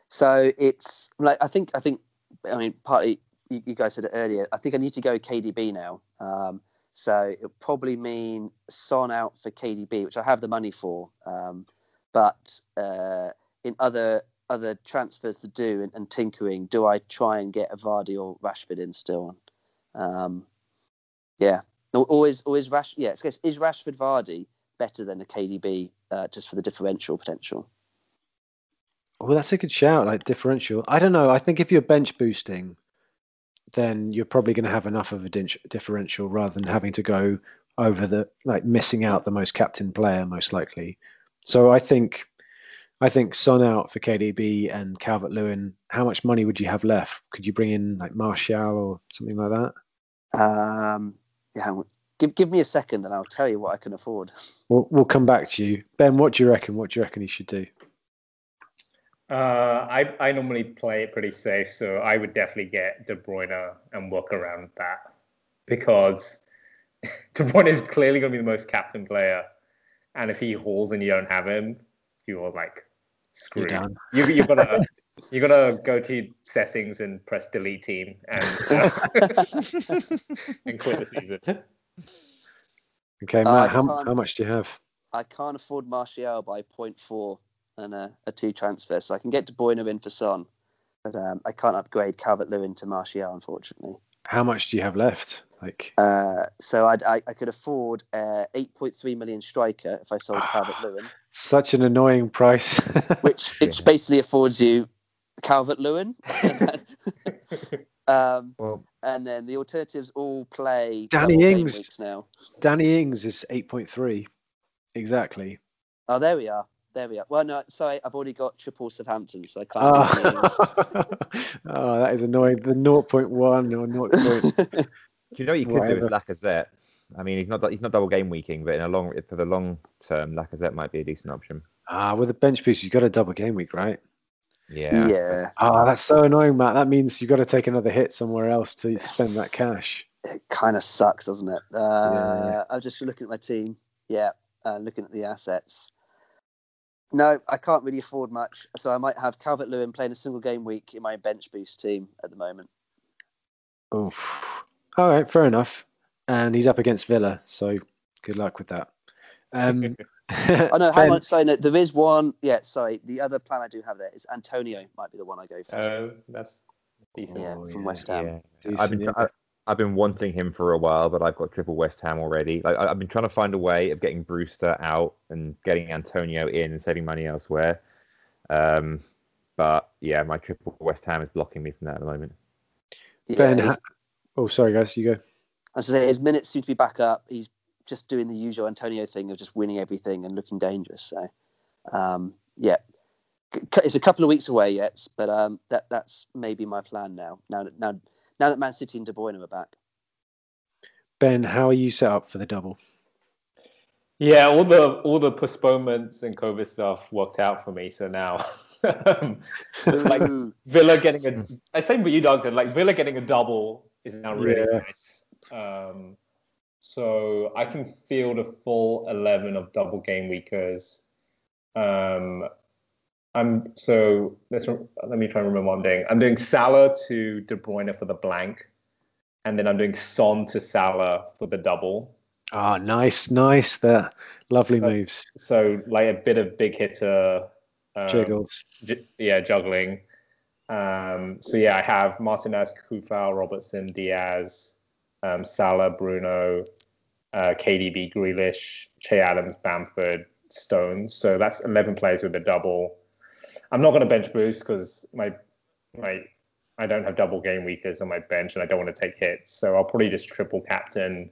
So it's like I think I think I mean partly you, you guys said it earlier. I think I need to go KDB now. Um, so it'll probably mean Son out for KDB, which I have the money for. Um, but uh, in other other transfers to do and, and, tinkering, do I try and get a Vardy or Rashford in still? Um, yeah, always, always Rash. Yeah, is Rashford Vardy better than a KDB uh, just for the differential potential? Well, that's a good shout. Like differential. I don't know. I think if you're bench boosting, then you're probably going to have enough of a differential rather than having to go over the like missing out the most captain player most likely. So I think I think Son out for KDB and Calvert Lewin. How much money would you have left? Could you bring in like Martial or something like that? Um, yeah, give give me a second and I'll tell you what I can afford. We'll we'll come back to you, Ben. What do you reckon? What do you reckon he should do? Uh, I I normally play it pretty safe, so I would definitely get De Bruyne and work around that because De Bruyne is clearly going to be the most captain player, and if he hauls and you don't have him, you're like screwed. You, you've got to you got to go to settings and press delete team and uh, and quit the season. Okay, Matt, how, how much do you have? I can't afford Martial by 0.4 and a, a two transfer, so I can get De Bruyne in for Son, but um, I can't upgrade Calvert Lewin to Martial, unfortunately. How much do you have left? Like, uh, so I'd, I, I could afford uh, 8.3 million striker if I sold Calvert Lewin. Such an annoying price. which which basically affords you Calvert Lewin. um, well, and then the alternatives all play Danny Ings now. Danny Ings is 8.3. Exactly. Oh, there we are. There we are. Well, no, sorry, I've already got triple Southampton, so I can't. Oh, oh that is annoying. The 0.1 or 0. Do you know what you could Whatever. do with Lacazette? I mean, he's not he's not double game weeking, but in a long for the long term, Lacazette might be a decent option. Ah, with a bench boost, you've got a double game week, right? Yeah. Yeah. Ah, that's so annoying, Matt. That means you've got to take another hit somewhere else to spend that cash. It kind of sucks, doesn't it? Uh, yeah. I'm just looking at my team. Yeah, uh, looking at the assets. No, I can't really afford much, so I might have Calvert Lewin playing a single game week in my bench boost team at the moment. Oof. All right, fair enough. And he's up against Villa, so good luck with that. Um, oh no, hang on. Sorry, no, there is one. Yeah, sorry. The other plan I do have there is Antonio might be the one I go for. Oh, that's decent. Yeah, from West Ham. Yeah. Decent, I've been, yeah. I've been wanting him for a while, but I've got triple West Ham already. Like I- I've been trying to find a way of getting Brewster out and getting Antonio in and saving money elsewhere. Um, but yeah, my triple West Ham is blocking me from that at the moment. Yeah, Ben, ha- oh sorry guys, you go. As I say his minutes seem to be back up. He's just doing the usual Antonio thing of just winning everything and looking dangerous. So, um, yeah, C- c- it's a couple of weeks away yet, but um, that that's maybe my plan now. Now now now that Man City and De Bruyne are back. Ben, how are you set up for the double? Yeah, all the all the postponements and COVID stuff worked out for me. So now, um, like Villa getting a, I same for you, Duncan. Like Villa getting a double is now really Yeah. nice. Um, so I can field a full eleven of double game weekers. Um, I'm so let's let me try and remember what I'm doing. I'm doing Salah to De Bruyne for the blank, and then I'm doing Son to Salah for the double. Ah, nice, nice. That lovely So- moves. So like a bit of big hitter um, Jiggles. J- yeah, juggling. Um, so yeah, I have Martinez, Coufal, Robertson, Dias, um, Salah, Bruno, uh, KDB, Grealish, Che Adams, Bamford, Stones. So that's eleven players with a double. I'm not going to bench boost because my my I don't have double game weekers on my bench and I don't want to take hits. So I'll probably just triple captain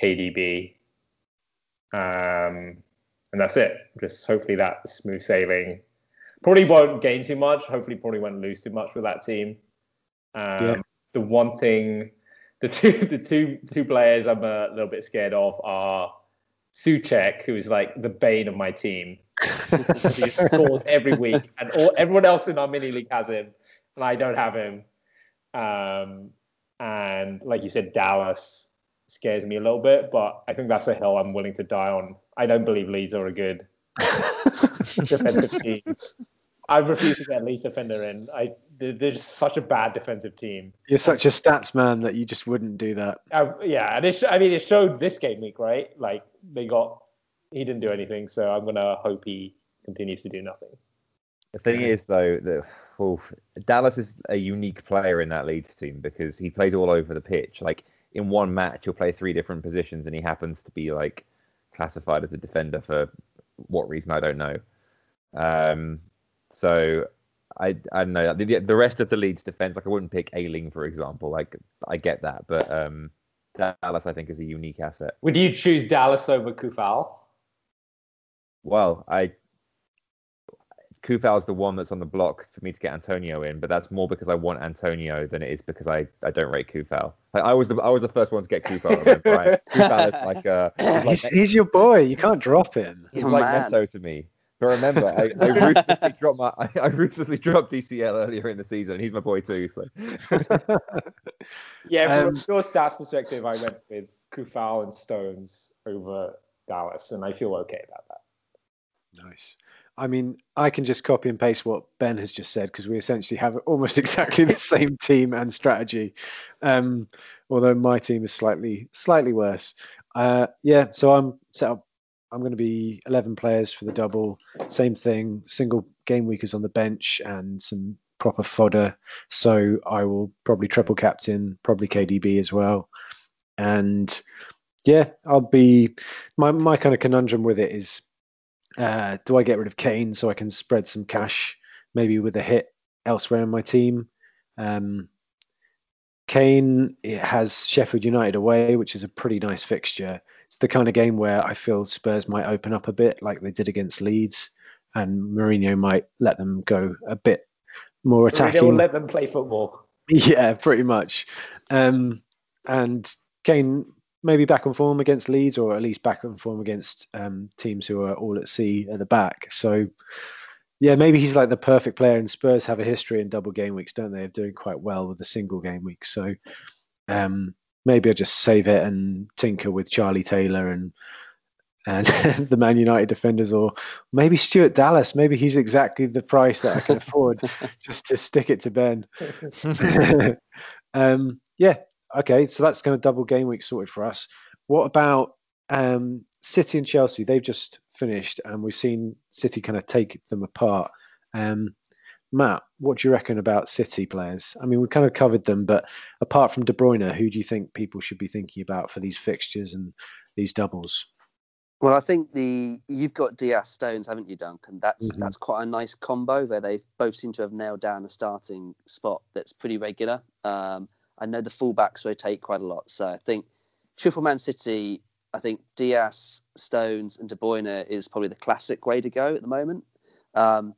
KDB. Um, and that's it. Just hopefully that smooth sailing. Probably won't gain too much. Hopefully, probably won't lose too much with that team. Um, Yeah. The one thing, the two, the two, two players I'm a little bit scared of are Soucek, who is like the bane of my team. He scores every week, and all, everyone else in our mini league has him, and I don't have him. Um, and like you said, Dallas scares me a little bit, but I think that's a hill I'm willing to die on. I don't believe Leeds are a good defensive team. I refuse to get Leeds defender in. I they're, they're just such a bad defensive team. You're such a stats man that you just wouldn't do that. Uh, yeah, and it I mean it showed this game week, right? Like they got he didn't do anything, so I'm gonna hope he continues to do nothing. The thing is, though, that oh, Dallas is a unique player in that Leeds team because he plays all over the pitch. Like in one match, he'll play three different positions, and he happens to be like classified as a defender for what reason I don't know. Um, so I I don't know the, the rest of the Leeds defense. Like I wouldn't pick Ayling for example. Like I get that, but um, Dallas I think is a unique asset. Would you choose Dallas over Coufal? Well, I Coufal's the one that's on the block for me to get Antonio in, but that's more because I want Antonio than it is because I, I don't rate Coufal. Like, I was the I was the first one to get Coufal. right? Coufal is like uh, he's like, He's, he's your boy. You can't drop him. he's Oh, like man. Neto to me. But remember, I, I ruthlessly dropped my I, I ruthlessly dropped DCL earlier in the season. and He's my boy too. So Yeah, from Um, a pure stats perspective, I went with Coufal and Stones over Dallas, and I feel okay about that. Nice. I mean, I can just copy and paste what Ben has just said because we essentially have almost exactly the same team and strategy. Um, although my team is slightly slightly worse. Uh, yeah, so I'm set up. I'm going to be 11 players for the double. Same thing, single game weekers on the bench and some proper fodder. So I will probably triple captain, probably KDB as well. And yeah, I'll be my my kind of conundrum with it is uh, do I get rid of Kane so I can spread some cash, maybe with a hit elsewhere in my team? Um, Kane it has Sheffield United away, which is a pretty nice fixture. It's the kind of game where I feel Spurs might open up a bit, like they did against Leeds, and Mourinho might let them go a bit more attacking. let them play football. Yeah, pretty much. Um, and Kane maybe back on form against Leeds, or at least back on form against um, teams who are all at sea at the back. So, yeah, maybe he's like the perfect player. And Spurs have a history in double game weeks, don't they, of doing quite well with a single game week. So, um, maybe I'll just save it and tinker with Charlie Taylor and and the Man United defenders, or maybe Stuart Dallas. Maybe he's exactly the price that I can afford just to stick it to Ben. um, yeah, okay, so that's kind of double game week sorted for us. What about um, City and Chelsea? They've just finished, and we've seen City kind of take them apart. Um, Matt, what do you reckon about City players? I mean, we kind of covered them, but apart from De Bruyne, who do you think people should be thinking about for these fixtures and these doubles? Well, I think the you've got Dias Stones, haven't you, Duncan? That's Mhm. that's quite a nice combo where they both seem to have nailed down a starting spot that's pretty regular. Um, I know the fullbacks rotate quite a lot, so I think Triple Man City. I think Dias, Stones, and De Bruyne is probably the classic way to go at the moment. Um,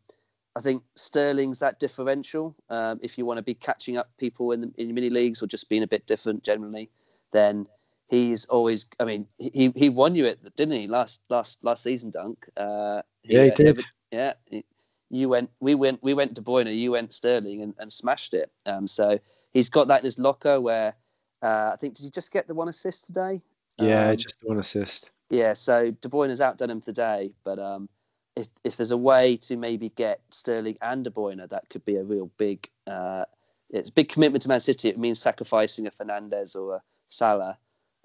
I think Sterling's that differential. Um, if you want to be catching up people in the, in mini leagues or just being a bit different generally, then he's always. I mean, he he won you it, didn't he? Last last last season, Dunk. Uh, Yeah, he uh, did. yeah, he- you went. We went. We went De Bruyne. You went Sterling and, and smashed it. Um, so he's got that in his locker. Where uh, I think did he just get the one assist today? Yeah, Um, just the one assist. yeah, so De Bruyne has outdone him today, but um, if if there's a way to maybe get Sterling and De Bruyne, that could be a real big. Uh, it's a big commitment to Man City. It means sacrificing a Fernandes or a Salah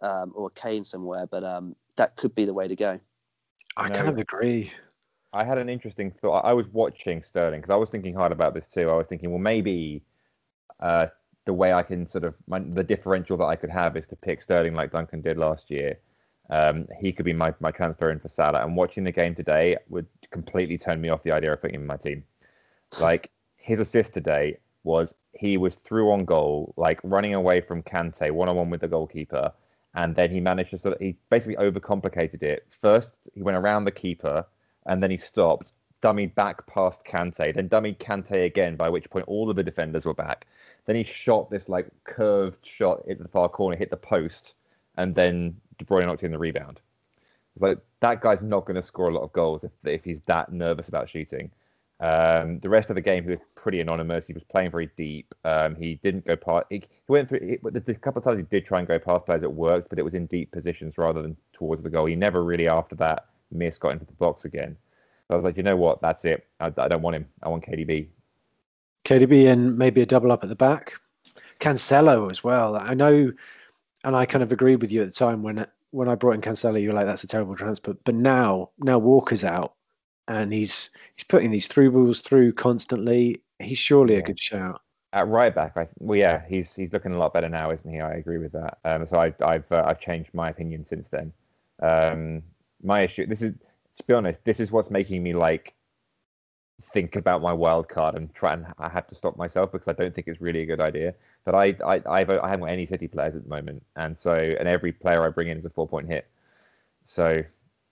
um, or a Kane somewhere, but um, that could be the way to go. I No. kind of agree. I had an interesting thought. I was watching Sterling because I was thinking hard about this too. I was thinking, well, maybe uh, the way I can sort of my, the differential that I could have is to pick Sterling like Duncan did last year. Um, he could be my, my transfer in for Salah. And watching the game today would completely turn me off the idea of putting him in my team. Like his assist today was he was through on goal, like running away from Kante one on one with the goalkeeper, and then he managed to sort of he basically overcomplicated it. First, he went around the keeper, and then he stopped, dummied back past Kante, then dummied Kante again, by which point all of the defenders were back. Then he shot this like curved shot at the far corner, hit the post, and then De Bruyne knocked in the rebound. It's like that guy's not going to score a lot of goals if, if he's that nervous about shooting. Um, the rest of the game, he was pretty anonymous. He was playing very deep. Um, he didn't go past. He, he went through. He, the, the couple of times he did try and go past players, it worked, but it was in deep positions rather than towards the goal. He never really, after that miss, got into the box again. I was like, you know what? That's it. I, I don't want him. I want KDB. KDB and maybe a double up at the back. Cancelo as well. I know, and I kind of agreed with you at the time when when I brought in Cancelo. You were like, "That's a terrible transfer." But now, now Walker's out, and he's he's putting these through balls through constantly. He's surely a good shout. At right back, I well, yeah, he's he's looking a lot better now, isn't he? I agree with that. Um, so I, I've uh, I've changed my opinion since then. Um, my issue, this is to be honest, this is what's making me like think about my wild card and try and I have to stop myself because I don't think it's really a good idea. But I I I've, I haven't got any City players at the moment, and so and every player I bring in is a four point hit. So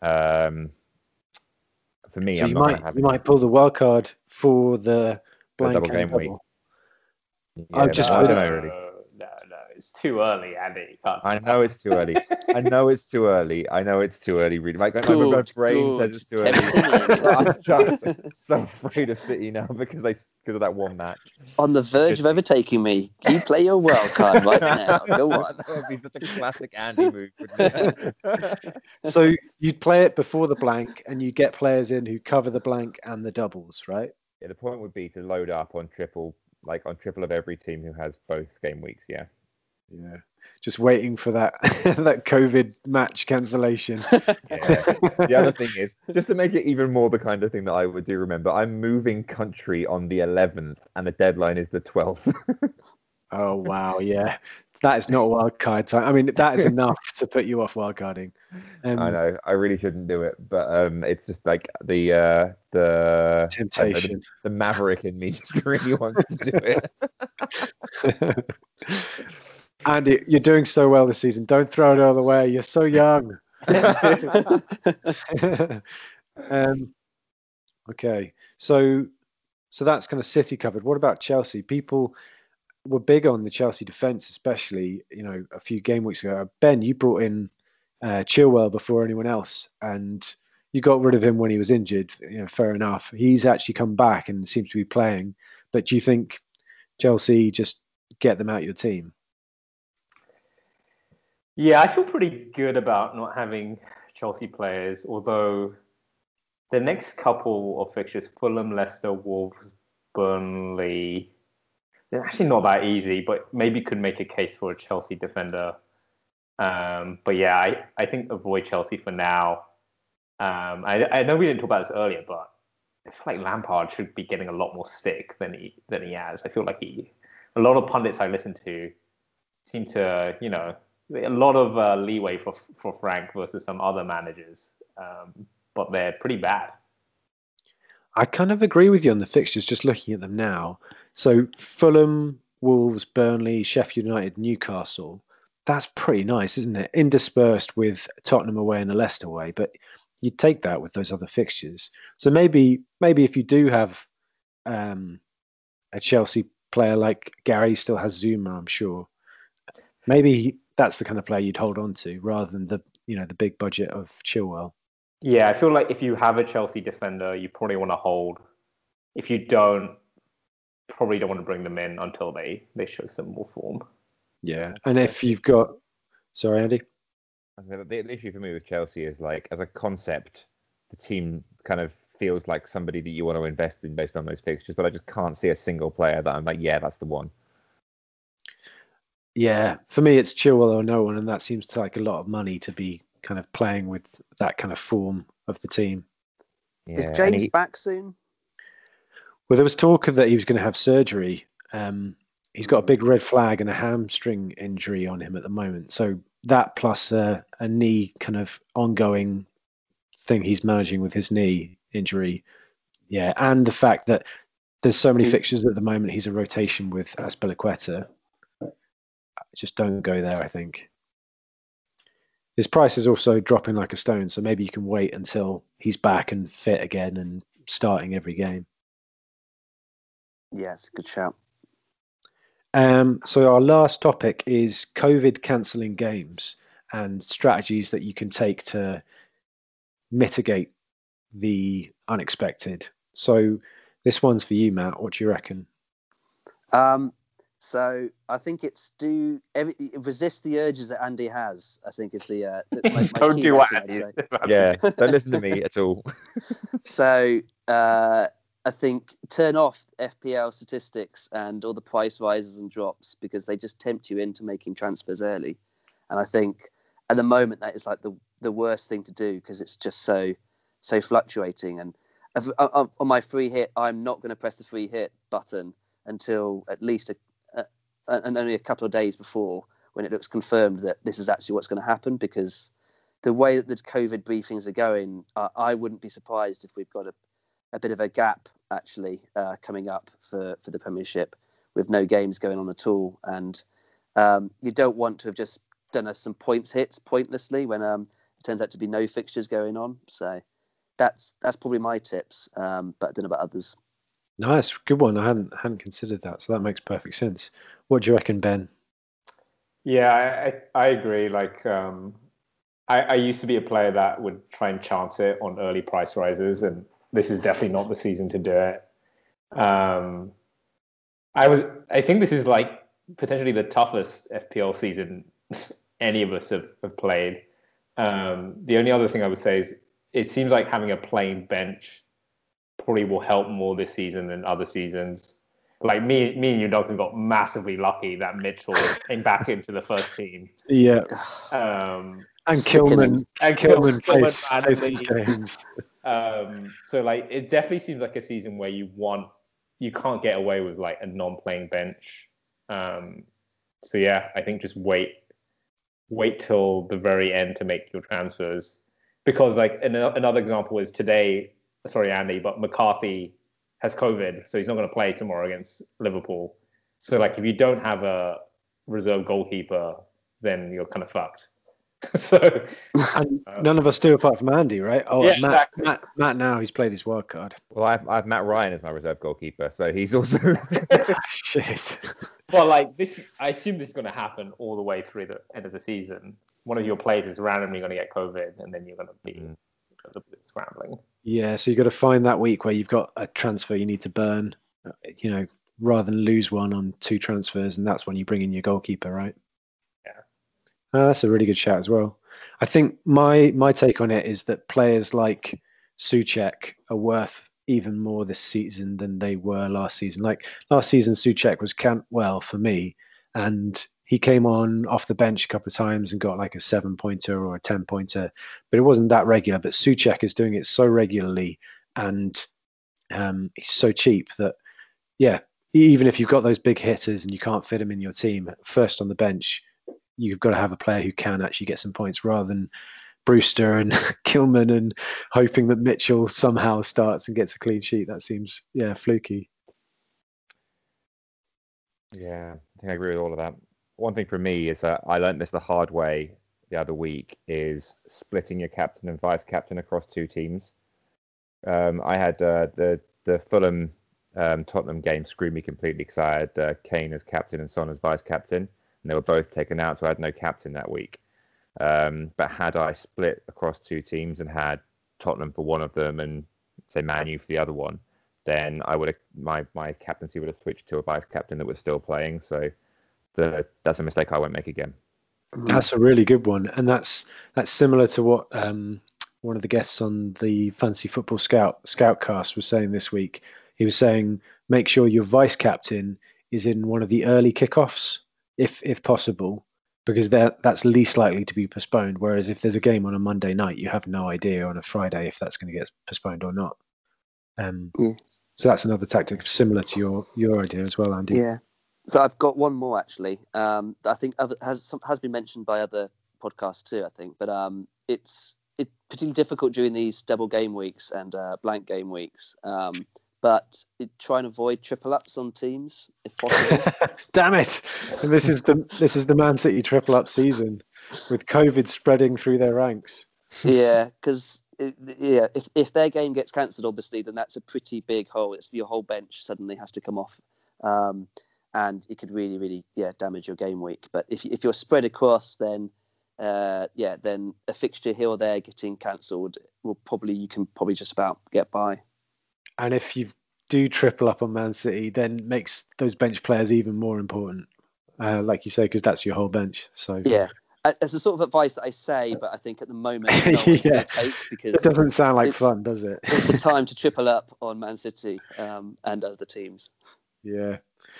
um, for me, so I'm you not might have you might pull the wild card for the blank double game week. yeah, I've just I don't know really. No, no, it's too early, Andy. You can't do I know it's too early. I know it's too early. I know it's too early. Really, my, my, my brain good. says it's too early. I'm just so afraid of City now because they because of that one match. On the verge of overtaking me. You play your wild card right now. Go on. that would be such a classic Andy move. So you'd play it before the blank, and you get players in who cover the blank and the doubles, right? yeah, the point would be to load up on triple, like on triple of every team who has both game weeks. Yeah. Yeah, just waiting for that that COVID match cancellation. Yeah. the other thing is, just to make it even more the kind of thing that I would do, remember, I'm moving country on the 11th and the deadline is the 12th. Oh wow, yeah, that is not wild card time. I mean, that is enough to put you off wild carding. Um, I know, I really shouldn't do it, but um, it's just like the uh, the don't know, Temptation. the, the maverick in me just really wants to do it. Andy, you're doing so well this season. Don't throw it all away. You're so young. um, okay, so so that's kind of City covered. What about Chelsea? People were big on the Chelsea defense, especially you know a few game weeks ago. Ben, you brought in uh, Chilwell before anyone else, and you got rid of him when he was injured. You know, fair enough. He's actually come back and seems to be playing. But do you think Chelsea just get them out your team? Yeah, I feel pretty good about not having Chelsea players, although the next couple of fixtures, Fulham, Leicester, Wolves, Burnley, they're actually not that easy, but maybe could make a case for a Chelsea defender. Um, but yeah, I, I think avoid Chelsea for now. Um, I, I know we didn't talk about this earlier, but I feel like Lampard should be getting a lot more stick than he than he has. I feel like he, a lot of pundits I listen to, seem to you know a lot of uh, leeway for for Frank versus some other managers, um, but they're pretty bad. I kind of agree with you on the fixtures. Just looking at them now, so Fulham, Wolves, Burnley, Sheffield United, Newcastle. That's pretty nice, isn't it? Interspersed with Tottenham away and the Leicester away, but you'd take that with those other fixtures. So maybe maybe if you do have um, a Chelsea player like Gary still has Zouma, I'm sure. Maybe that's the kind of player you'd hold on to rather than the you know the big budget of Chilwell. Yeah, I feel like if you have a Chelsea defender, you probably want to hold. If you don't, probably don't want to bring them in until they they show some more form. Yeah, and if you've got, sorry, Andy. The, the issue for me with Chelsea is like, as a concept, the team kind of feels like somebody that you want to invest in based on those fixtures, but I just can't see a single player that I'm like, yeah, that's the one. Yeah, for me, it's Chilwell or no one, and that seems to like a lot of money to be kind of playing with that kind of form of the team. Yeah, is James he, back soon? Well, there was talk of that he was going to have surgery. Um, he's got a big red flag and a hamstring injury on him at the moment. So that plus a, a knee kind of ongoing thing he's managing with his knee injury. Yeah, and the fact that there's so many fixtures at the moment, he's a rotation with Azpilicueta just don't go there. I think his price is also dropping like a stone, so maybe you can wait until he's back and fit again and starting every game. Yes, good shout. Um, so our last topic is COVID cancelling games and strategies that you can take to mitigate the unexpected. So this one's for you, Matt. What do you reckon? Um, so I think it's do every, resist the urges that Andy has. I think is the, uh, my, my don't do what Andy. Yeah, don't listen to me at all. so uh, I think turn off FPL statistics and all the price rises and drops because they just tempt you into making transfers early. And I think at the moment that is like the the worst thing to do because it's just so so fluctuating. And if, on my free hit, I'm not going to press the free hit button until at least a, and only a couple of days before when it looks confirmed that this is actually what's going to happen because the way that the COVID briefings are going, uh, I wouldn't be surprised if we've got a, a bit of a gap actually uh, coming up for, for the Premiership with no games going on at all. And um, you don't want to have just done us some points hits pointlessly when um, it turns out to be no fixtures going on. So that's that's probably my tips, um, but I don't know about others. Nice, good one. I hadn't hadn't considered that, so that makes perfect sense. What do you reckon, Ben? Yeah, I I agree. Like, um, I, I used to be a player that would try and chance it on early price rises, and this is definitely not the season to do it. Um, I was. I think this is like potentially the toughest FPL season any of us have, have played. Um, the only other thing I would say is it seems like having a plain bench probably will help more this season than other seasons. Like me, me and you, Duncan, got massively lucky that Mitchell came back into the first team. Yeah. Um, and Kilman, and Kilman, Kilman plays, games. Um, so like, it definitely seems like a season where you want, you can't get away with like a non-playing bench. Um, so yeah, I think just wait, wait till the very end to make your transfers because like another example is today sorry, Andy, but McCarthy has COVID, so he's not going to play tomorrow against Liverpool. So, like, if you don't have a reserve goalkeeper, then you're kind of fucked. so, and uh, none of us do apart from Andy, right? Oh, yeah, Matt, exactly. Matt, Matt, now he's played his wild card. Well, I have, I have Matt Ryan as my reserve goalkeeper, so he's also shit. Well, like this, I assume this is going to happen all the way through the end of the season. One of your players is randomly going to get COVID, and then you're going to be mm. scrambling. Yeah, so you've got to find that week where you've got a transfer you need to burn, uh, you know, rather than lose one on two transfers, and that's when you bring in your goalkeeper, right? Yeah, uh, that's a really good shout as well. I think my my take on it is that players like Soucek are worth even more this season than they were last season. Like last season, Soucek was Cantwell for me, and he came on off the bench a couple of times and got like a seven pointer or a 10 pointer, but it wasn't that regular. But Soucek is doing it so regularly and Um, he's so cheap that, yeah, even if you've got those big hitters and you can't fit them in your team, first on the bench, you've got to have a player who can actually get some points rather than Brewster and Kilman and hoping that Mitchell somehow starts and gets a clean sheet. That seems, yeah, fluky. Yeah, I think I agree with all of that. One thing for me is that I learned this the hard way the other week is splitting your captain and vice captain across two teams. Um, I had uh, the the Fulham um, Tottenham game screwed me completely because I had uh, Kane as captain and Son as vice captain, and they were both taken out, so I had no captain that week. Um, but had I split across two teams and had Tottenham for one of them and say Manu for the other one, then I would have my my captaincy would have switched to a vice captain that was still playing. So the, that's a mistake I won't make again. That's a really good one, and that's that's similar to what um, one of the guests on the Fantasy Football Scout Scoutcast was saying this week. He was saying make sure your vice captain is in one of the early kickoffs, if if possible, because that that's least likely to be postponed. Whereas if there's a game on a Monday night, you have no idea on a Friday if that's going to get postponed or not. Um, mm. So that's another tactic similar to your your idea as well, Andy. Yeah. So I've got one more actually. Um, I think other, has has been mentioned by other podcasts too. I think, but um, it's it's particularly difficult during these double game weeks and uh, blank game weeks. Um, but it, try and avoid triple ups on teams if possible. Damn it! And this is the this is the Man City triple up season, with COVID spreading through their ranks. yeah, because yeah, if if their game gets cancelled, obviously, then that's a pretty big hole. It's your whole bench suddenly has to come off. Um, and it could really, really, yeah, damage your game week. But if if you're spread across, then uh, yeah, then a fixture here or there getting cancelled will probably you can probably just about get by. And if you do triple up on Man City, then makes those bench players even more important, uh, like you say, because that's your whole bench. So yeah, as a sort of advice that I say, but I think at the moment no yeah. take because it doesn't sound like fun, does it? it's the time to triple up on Man City um, and other teams. Yeah,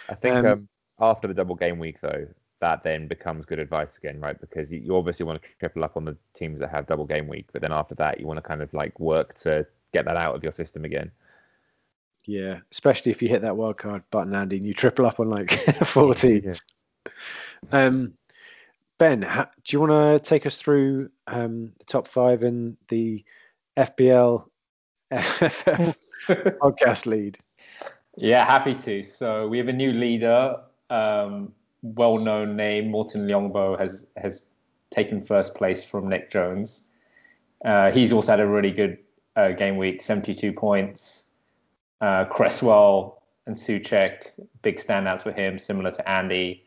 I think um, um, after the double game week, though, that then becomes good advice again, right? Because you, you, obviously want to triple up on the teams that have double game week, but then after that, you want to kind of like work to get that out of your system again. Yeah, especially if you hit that wild card button, Andy, and you triple up on like four teams. Yeah. Um, ben, do you want to take us through um, the top five in the FPL FFF podcast lead? Yeah, happy to. So we have a new leader, um, well-known name Morten Ljungbo has has taken first place from Nick Jones. Uh, he's also had a really good uh, game week, 72 points. Uh, Cresswell and Soucek, big standouts for him, similar to Andy.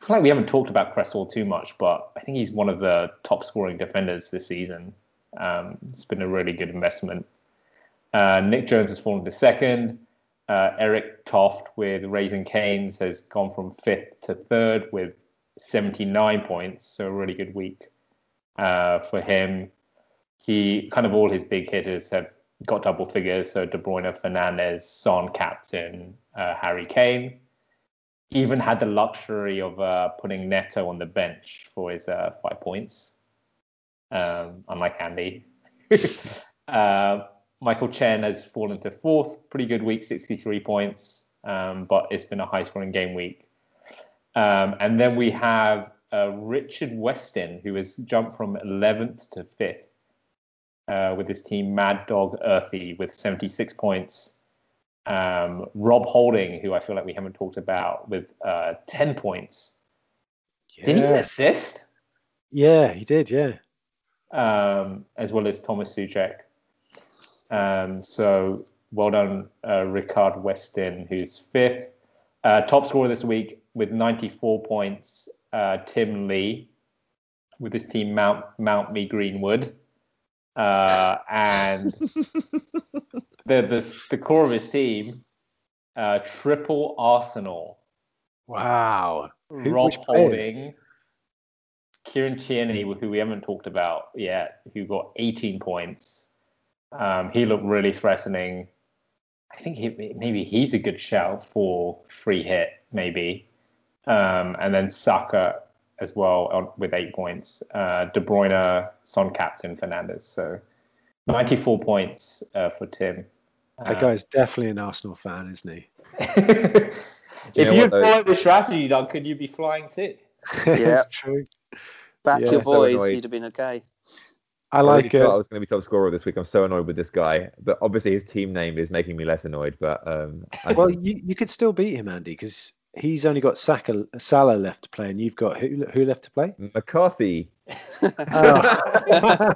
I feel like we haven't talked about Cresswell too much, but I think he's one of the top scoring defenders this season. Um, it's been a really good investment. Uh, Nick Jones has fallen to second. Uh, Eric Toft with Raising Canes has gone from fifth to third with 79 points. So a really good week uh, for him. He kind of all his big hitters have got double figures. So De Bruyne, Fernandes, Son, captain, uh, Harry Kane. Even had the luxury of uh, putting Neto on the bench for his uh, five points, um, unlike Andy. Michael Chen has fallen to fourth. Pretty good week, 63 points, um, but it's been a high scoring game week. Um, and then we have uh, Richard Weston, who has jumped from 11th to 5th uh, with his team Mad Dog Earthy with 76 points. Um, Rob Holding, who I feel like we haven't talked about, with uh, 10 points. Yeah. Did he assist? Yeah, he did, yeah. Um, as well as Thomas Soucek. Um, so well done, uh, Ricard Weston, who's fifth. Uh, top scorer this week with 94 points, uh, Tim Lee, with his team Mount Mount Me Greenwood, uh, and the, the the core of his team, uh, triple Arsenal. Wow, Rob Holding, Kieran Tierney, who we haven't talked about yet, who got 18 points. Um, he looked really threatening. I think he, maybe he's a good shout for free hit, maybe. Um, and then Saka as well on, with eight points. Uh, De Bruyne, Son captain, Fernandes. So 94 points uh, for Tim. That guy's definitely an Arsenal fan, isn't he? if know you what, though? followed the strategy, Doug, could you'd be flying too. Yeah. it's true. Back Yeah, your boys, annoyed. you'd have been okay. I I really like thought I was going to be top scorer this week. I'm so annoyed with this guy, but obviously his team name is making me less annoyed. But um, Well, you, you could still beat him, Andy, because he's only got Saka, Salah left to play, and you've got who, who left to play? McCarthy. Oh.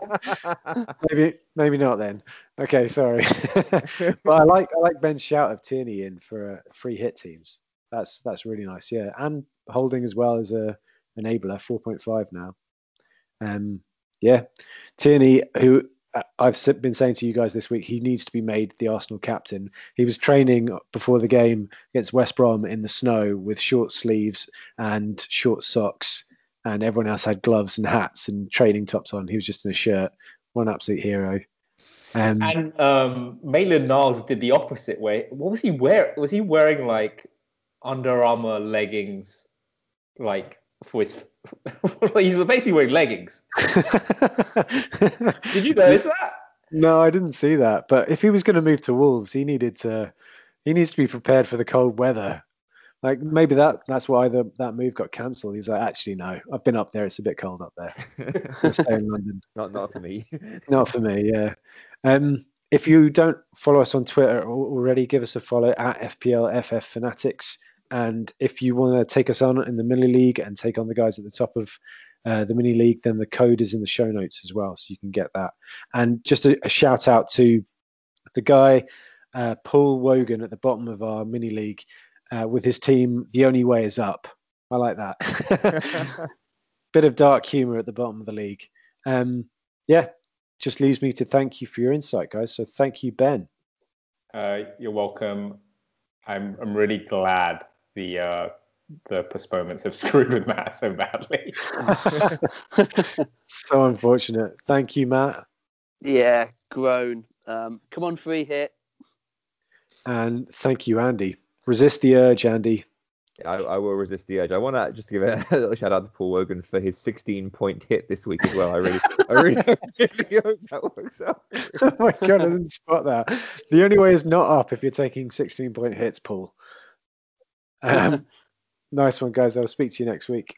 maybe maybe not then. Okay, sorry. but I like I like Ben's shout of Tierney in for uh, free hit teams. That's that's really nice. Yeah, and holding as well as a enabler, four point five now. Um, yeah, Tierney, who uh, I've been saying to you guys this week, he needs to be made the Arsenal captain. He was training before the game against West Brom in the snow with short sleeves and short socks, and everyone else had gloves and hats and training tops on. He was just in a shirt. What an absolute hero. Um, And um, Maitland Niles did the opposite way. What was he wearing? Was he wearing like Under Armour leggings, like for his? He's basically wearing leggings. Did you notice that? No, I didn't see that. But if he was going to move to Wolves, he needed to. He needs to be prepared for the cold weather. Like maybe that that's why the that move got cancelled. He was like, actually, no, I've been up there. It's a bit cold up there. I'll stay in London. not not for me. Not for me. Yeah. Um, if you don't follow us on Twitter already, give us a follow at FPLFF Fanatics. And if you want to take us on in the mini league and take on the guys at the top of uh, the mini league, then the code is in the show notes as well, so you can get that. And just a, a shout out to the guy uh, Paul Wogan at the bottom of our mini league uh, with his team. The only way is up. I like that. Bit of dark humor at the bottom of the league. Um, yeah, just leaves me to thank you for your insight, guys. So thank you, Ben. Uh, you're welcome. I'm I'm really glad the uh, the postponements have screwed with Matt so badly. so unfortunate. Thank you, Matt. Yeah, groan. Um, come on, free hit. And thank you, Andy. Resist the urge, Andy. I, I will resist the urge. I want to just give a little shout out to Paul Wogan for his 16 point hit this week as well. I really, I really, really hope that works out. oh my god, I didn't spot that. The only way is not up if you're taking 16 point hits, Paul. Um, nice one, guys. I'll speak to you next week.